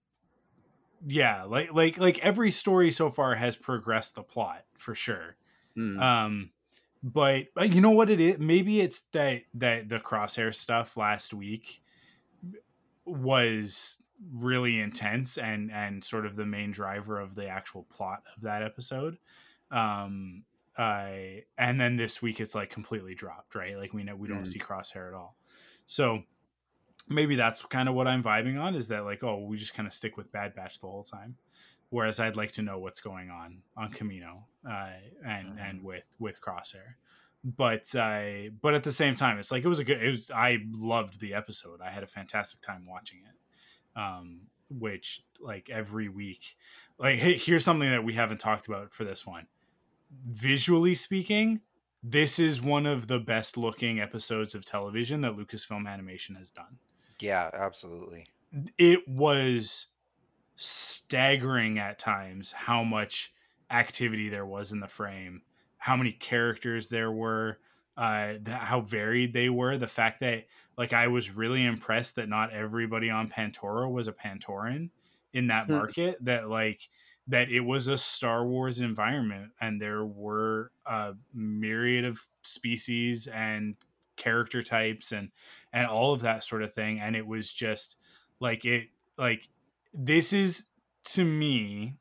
yeah like like like every story so far has progressed the plot for sure Hmm. um but, but you know what it is? Maybe it's that that the crosshair stuff last week was really intense and and sort of the main driver of the actual plot of that episode um i and then this week it's like completely dropped right? Like we know we don't Mm. see crosshair at all. So maybe that's kind of what i'm vibing on is that like oh we just kind of stick with bad batch the whole time whereas i'd like to know what's going on on Kamino uh and and with with crosshair. But uh but at the same time it's like it was a good it was i loved the episode. I had a fantastic time watching it. Um which like every week like hey, here's something that we haven't talked about for this one. Visually speaking this is one of the best looking episodes of television that lucasfilm animation has done. Yeah, absolutely. it was staggering at times how much activity there was in the frame, how many characters there were, uh, how varied they were. The fact that, like, I was really impressed that not everybody on Pantora was a Pantoran in that Hmm. market. That like that it was a Star Wars environment, and there were a myriad of species and character types and and all of that sort of thing and it was just like it like this is to me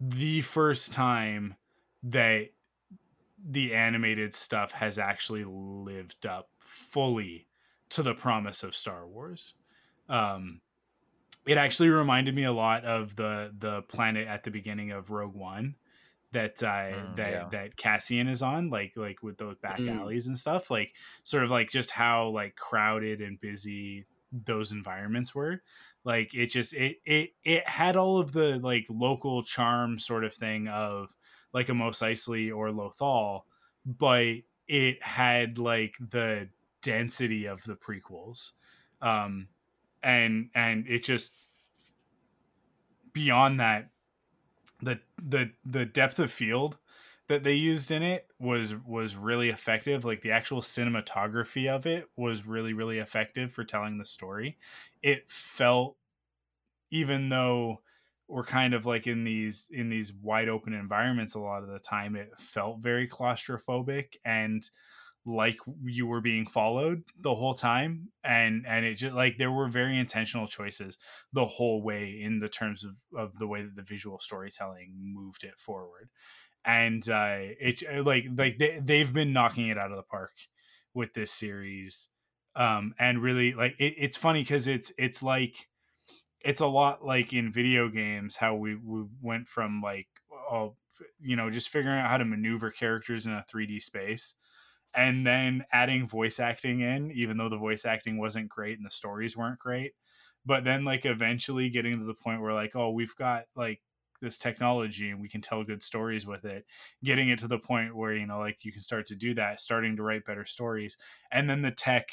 the first time that the animated stuff has actually lived up fully to the promise of Star Wars. Um it actually reminded me a lot of the the planet at the beginning of Rogue One that uh Mm, that yeah. that Cassian is on like like with those back Mm. alleys and stuff like sort of like just how like crowded and busy those environments were like it just it it it had all of the like local charm sort of thing of like a Mos Eisley or Lothal but it had like the density of the prequels um and and it just beyond that the the the depth of field that they used in it was was really effective like the actual cinematography of it was really really effective for telling the story. It felt even though we're kind of like in these in these wide open environments a lot of the time it felt very claustrophobic and like you were being followed the whole time. And and it just like there were very intentional choices the whole way in the terms of of the way that the visual storytelling moved it forward. And uh it uh, like like they, they've been knocking it out of the park with this series. Um and really like it, it's funny because it's it's like it's a lot like in video games how we, we went from like oh you know just figuring out how to maneuver characters in a 3d space and then adding voice acting in even though the voice acting wasn't great and the stories weren't great but then like eventually getting to the point where like oh we've got like this technology and we can tell good stories with it getting it to the point where you know like you can start to do that starting to write better stories and then the tech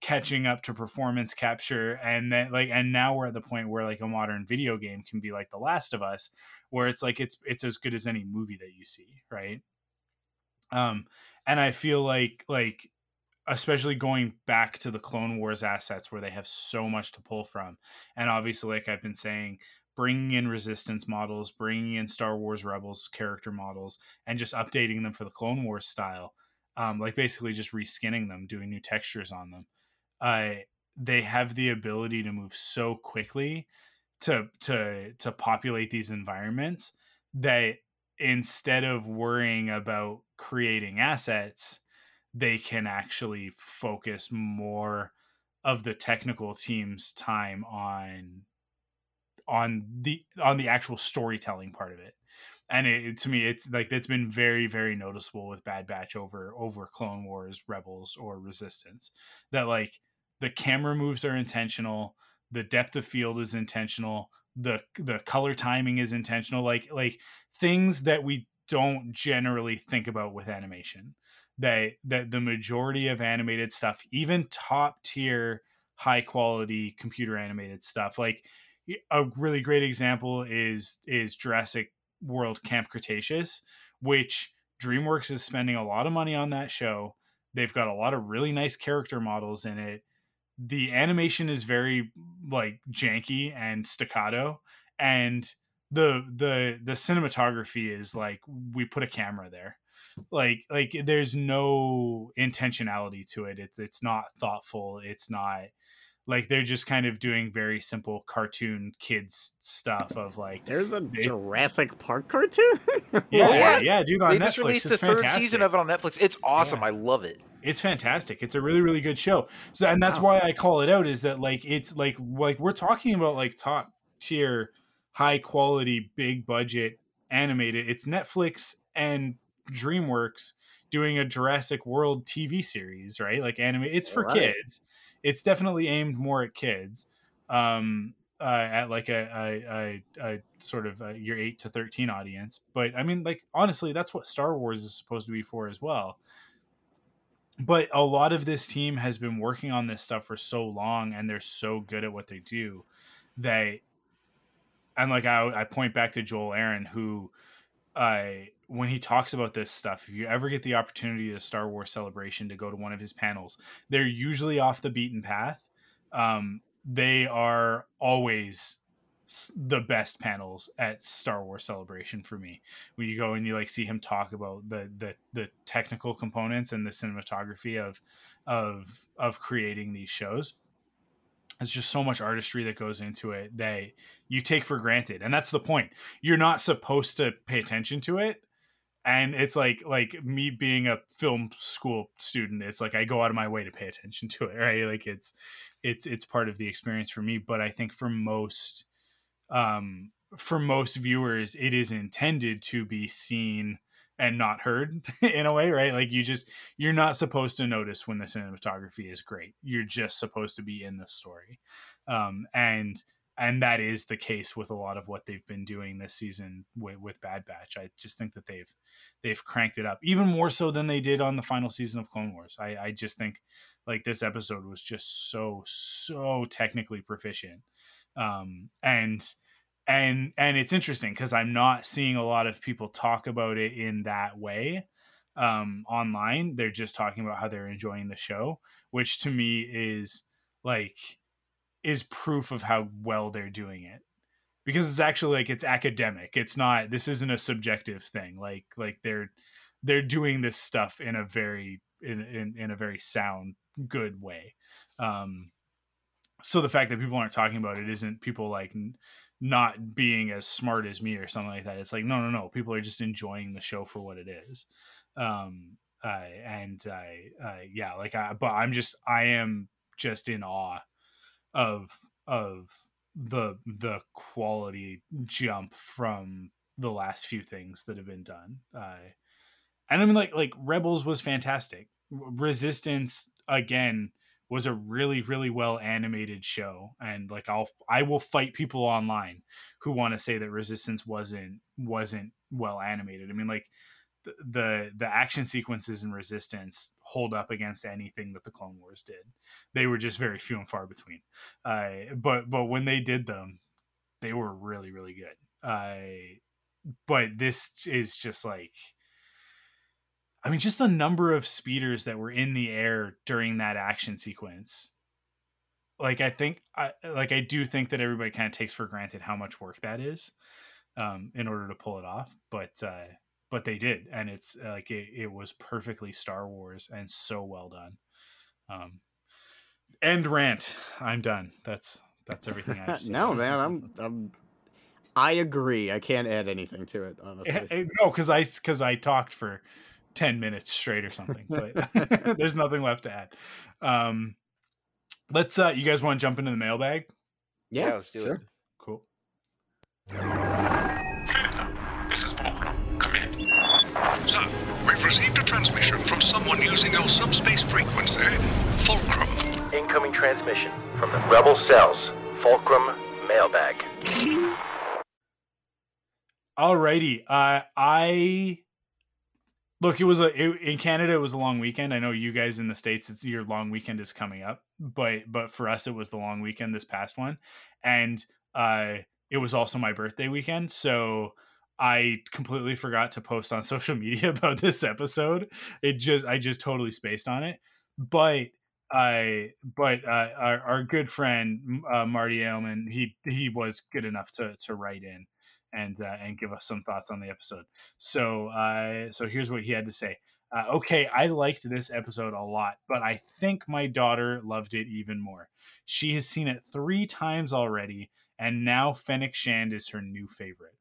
catching up to performance capture and then like and now we're at the point where like a modern video game can be like the last of us where it's like it's it's as good as any movie that you see right um and i feel like like especially going back to the clone wars assets where they have so much to pull from and obviously like i've been saying bringing in resistance models, bringing in Star Wars Rebels character models, and just updating them for the Clone Wars style, um, like basically just reskinning them, doing new textures on them. Uh, they have the ability to move so quickly to to to populate these environments that instead of worrying about creating assets, they can actually focus more of the technical team's time on on the on the actual storytelling part of it. And it, to me it's like it's been very very noticeable with bad batch over over clone wars rebels or resistance that like the camera moves are intentional the depth of field is intentional the the color timing is intentional like like things that we don't generally think about with animation that that the majority of animated stuff even top tier high quality computer animated stuff like a really great example is is Jurassic World Camp Cretaceous, which DreamWorks is spending a lot of money on that show. They've got a lot of really nice character models in it. The animation is very like janky and staccato and the the the cinematography is like we put a camera there. Like like there's no intentionality to it. It's it's not thoughtful. It's not like they're just kind of doing very simple cartoon kids stuff of like there's a they, Jurassic Park cartoon. yeah, yeah, yeah, dude. On they Netflix, just released the third season of it on Netflix. It's awesome. Yeah. I love it. It's fantastic. It's a really, really good show. So, and that's wow. why I call it out. Is that like it's like like we're talking about like top tier, high quality, big budget animated. It's Netflix and DreamWorks doing a Jurassic World TV series, right? Like anime. It's for right. kids it's definitely aimed more at kids um uh, at like a, a, a, a sort of a your 8 to 13 audience. But i mean like honestly that's what star wars is supposed to be for as well. But a lot of this team has been working on this stuff for so long and they're so good at what they do that and like i, I point back to Joel Aron who I when he talks about this stuff, if you ever get the opportunity to Star Wars Celebration to go to one of his panels, they're usually off the beaten path. Um, they are always the best panels at Star Wars Celebration for me. When you go and you like see him talk about the the the technical components and the cinematography of of of creating these shows there's just so much artistry that goes into it that you take for granted and that's the point you're not supposed to pay attention to it and it's like like me being a film school student it's like i go out of my way to pay attention to it right like it's it's it's part of the experience for me but i think for most um for most viewers it is intended to be seen and not heard in a way, right? Like you just you're not supposed to notice when the cinematography is great. You're just supposed to be in the story. Um, and and that is the case with a lot of what they've been doing this season with, with Bad Batch. I just think that they've they've cranked it up even more so than they did on the final season of Clone Wars. I, I just think like this episode was just so so technically proficient, um, and and and it's interesting because I'm not seeing a lot of people talk about it in that way um, online. They're just talking about how they're enjoying the show, which to me is like is proof of how well they're doing it. Because it's actually like it's academic. It's not this isn't a subjective thing. Like like they're they're doing this stuff in a very in in, in a very sound good way. Um so the fact that people aren't talking about it isn't people like n- not being as smart as me or something like that. It's like no no no. People are just enjoying the show for what it is. Um uh, and I, uh, yeah, like I, but I'm just, I am just in awe of of the the quality jump from the last few things that have been done. Uh, and I mean, like like Rebels was fantastic. Resistance again was a really really well animated show, and like I'll I will fight people online who want to say that Resistance wasn't wasn't well animated. I mean, like the the action sequences in resistance hold up against anything that the clone wars did. They were just very few and far between. Uh, but but when they did them they were really really good. Uh, but this is just like i mean just the number of speeders that were in the air during that action sequence. Like i think i like i do think that everybody kind of takes for granted how much work that is um, in order to pull it off but uh, but they did and it's uh, like it, it was perfectly star wars and so well done. Um end rant. I'm done. That's that's everything i no man i'm i'm i agree. I can't add anything to it honestly. It, it, no because i because i talked for 10 minutes straight or something but there's nothing left to add. Um let's uh you guys want to jump into the mailbag? Yeah, yeah let's do sure. it cool So, we've received a transmission from someone using our subspace frequency, Fulcrum. Incoming transmission from the Rebel Cells, Fulcrum mailbag. Alrighty, uh, I look. It was a it, in Canada. It was a long weekend. I know you guys in the states. It's your long weekend is coming up, but but for us, it was the long weekend this past one, and uh, it was also my birthday weekend. So I completely forgot to post on social media about this episode. It just I just totally spaced on it. But I but uh, our, our good friend uh, Marty Ailman he he was good enough to to write in and uh, and give us some thoughts on the episode. So uh, so here's what he had to say. Uh, okay, I liked this episode a lot, but I think my daughter loved it even more. She has seen it three times already, and now Fennec Shand is her new favorite.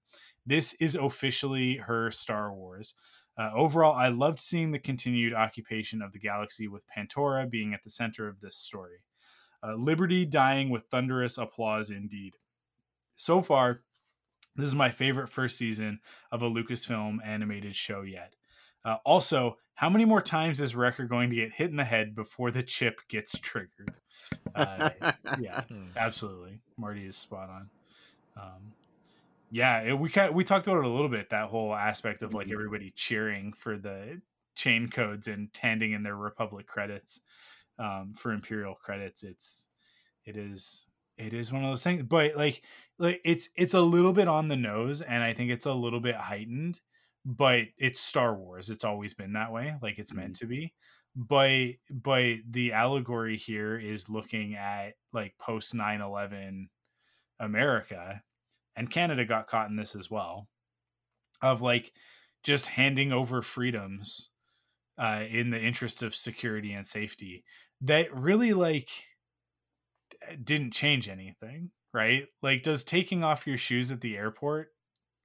This is officially her Star Wars. Uh, overall, I loved seeing the continued occupation of the galaxy with Pantora being at the center of this story. Uh, Liberty dying with thunderous applause indeed. So far, this is my favorite first season of a Lucasfilm animated show yet. Uh, also, how many more times is Wrecker going to get hit in the head before the chip gets triggered? Uh, yeah, absolutely. Marty is spot on. Um, yeah, it, we kind we talked about it a little bit. That whole aspect of like everybody cheering for the chain codes and handing in their Republic credits um, for Imperial credits. It's it is it is one of those things, but like like it's it's a little bit on the nose, and I think it's a little bit heightened. But it's Star Wars. It's always been that way. Like it's meant mm-hmm. to be. But but the allegory here is looking at like post 9-11 America and Canada got caught in this as well of like just handing over freedoms uh, in the interest of security and safety that really like didn't change anything right? Like does taking off your shoes at the airport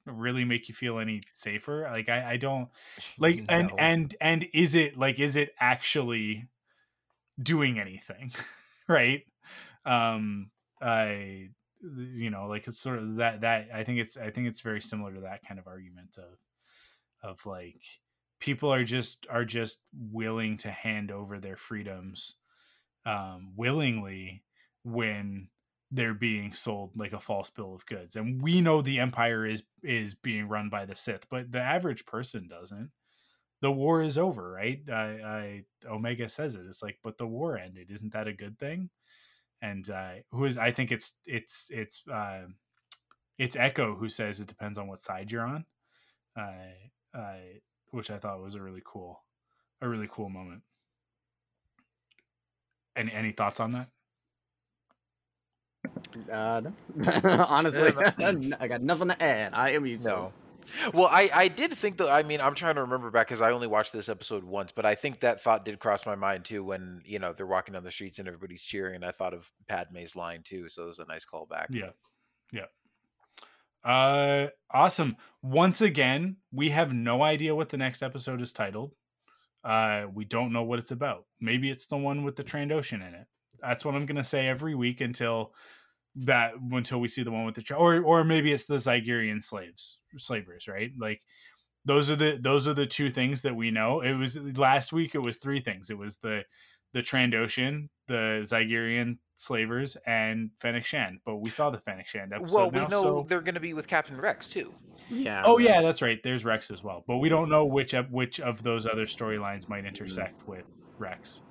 really make you feel any safer? Like i, I don't like no. and and and is it like is it actually doing anything right? Um i you know like it's sort of that that i think it's i think it's very similar to that kind of argument of of like people are just are just willing to hand over their freedoms um willingly when they're being sold like a false bill of goods. And we know the empire is is being run by the sith but the average person doesn't. The war is over right? I, I omega says it. It's like but the war ended. Isn't that a good thing and uh who is i think it's it's it's uh it's echo who says it depends on what side you're on uh, uh which i thought was a really cool a really cool moment any any thoughts on that Uh, no. Honestly, I got nothing to add. I am useless. Well, I, I did think though. I mean, I'm trying to remember back because I only watched this episode once, but I think that thought did cross my mind too when you know they're walking down the streets and everybody's cheering, and I thought of Padme's line too. So it was a nice callback. Yeah, yeah. Uh, awesome. Once again, we have no idea what the next episode is titled. Uh, we don't know what it's about. Maybe it's the one with the Trandoshan in it. That's what I'm gonna say every week until that until we see the one with the tra- or or maybe it's the Zygerian slaves slavers, right? Like those are the those are the two things that we know. It was last week. It was three things. It was the the Trandoshan, the Zygerian slavers, and Fennec Shand. But we saw the Fennec Shand episode. Well, we now, know so- they're going to be with Captain Rex too. Yeah. Oh yeah, that's right. There's Rex as well, but we don't know which ep- which of those other storylines might intersect with Rex,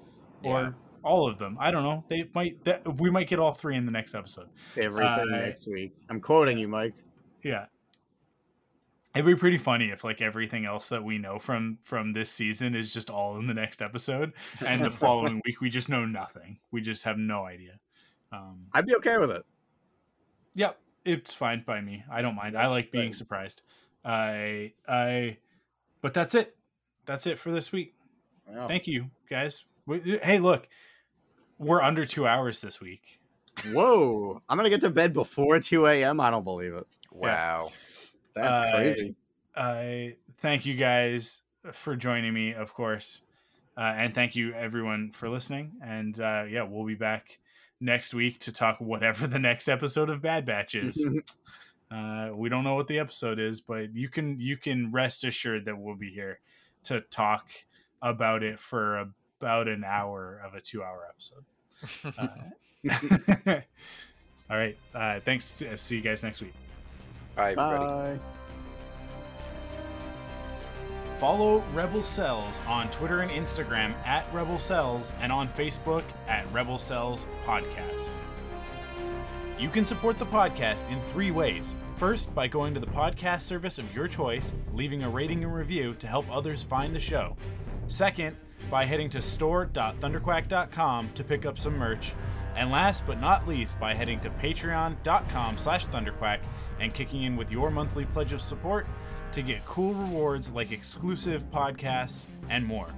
or Yeah. All of them. I don't know. They might. That, we might get all three in the next episode. Everything Uh, next week. I'm quoting you, Mike. Yeah. It'd be pretty funny if like everything else that we know from from this season is just all in the next episode, and the following week we just know nothing. We just have no idea. Um, I'd be okay with it. Yep, it's fine by me. I don't mind. I like being surprised. I I, but that's it. That's it for this week. Wow. Thank you, guys. Hey, look, we're under two hours this week. Whoa! I'm gonna get to bed before 2 a.m. I don't believe it. Wow. That's Uh, crazy. I thank you guys for joining me, of course, uh, and thank you everyone for listening. And uh, yeah, we'll be back next week to talk whatever the next episode of Bad Batch is. uh, we don't know what the episode is, but you can you can rest assured that we'll be here to talk about it for about an hour of a two-hour episode. Uh, all right, uh, thanks. See you guys next week. Bye, everybody. Bye. Follow Rebel Cells on Twitter and Instagram at Rebel Cells and on Facebook at Rebel Cells Podcast. You can support the podcast in three ways. First, by going to the podcast service of your choice, leaving a rating and review to help others find the show. Second, by heading to store.thunderquack.com to pick up some merch. And last but not least, by heading to patreon.com slash thunderquack and kicking in with your monthly pledge of support to get cool rewards like exclusive podcasts and more.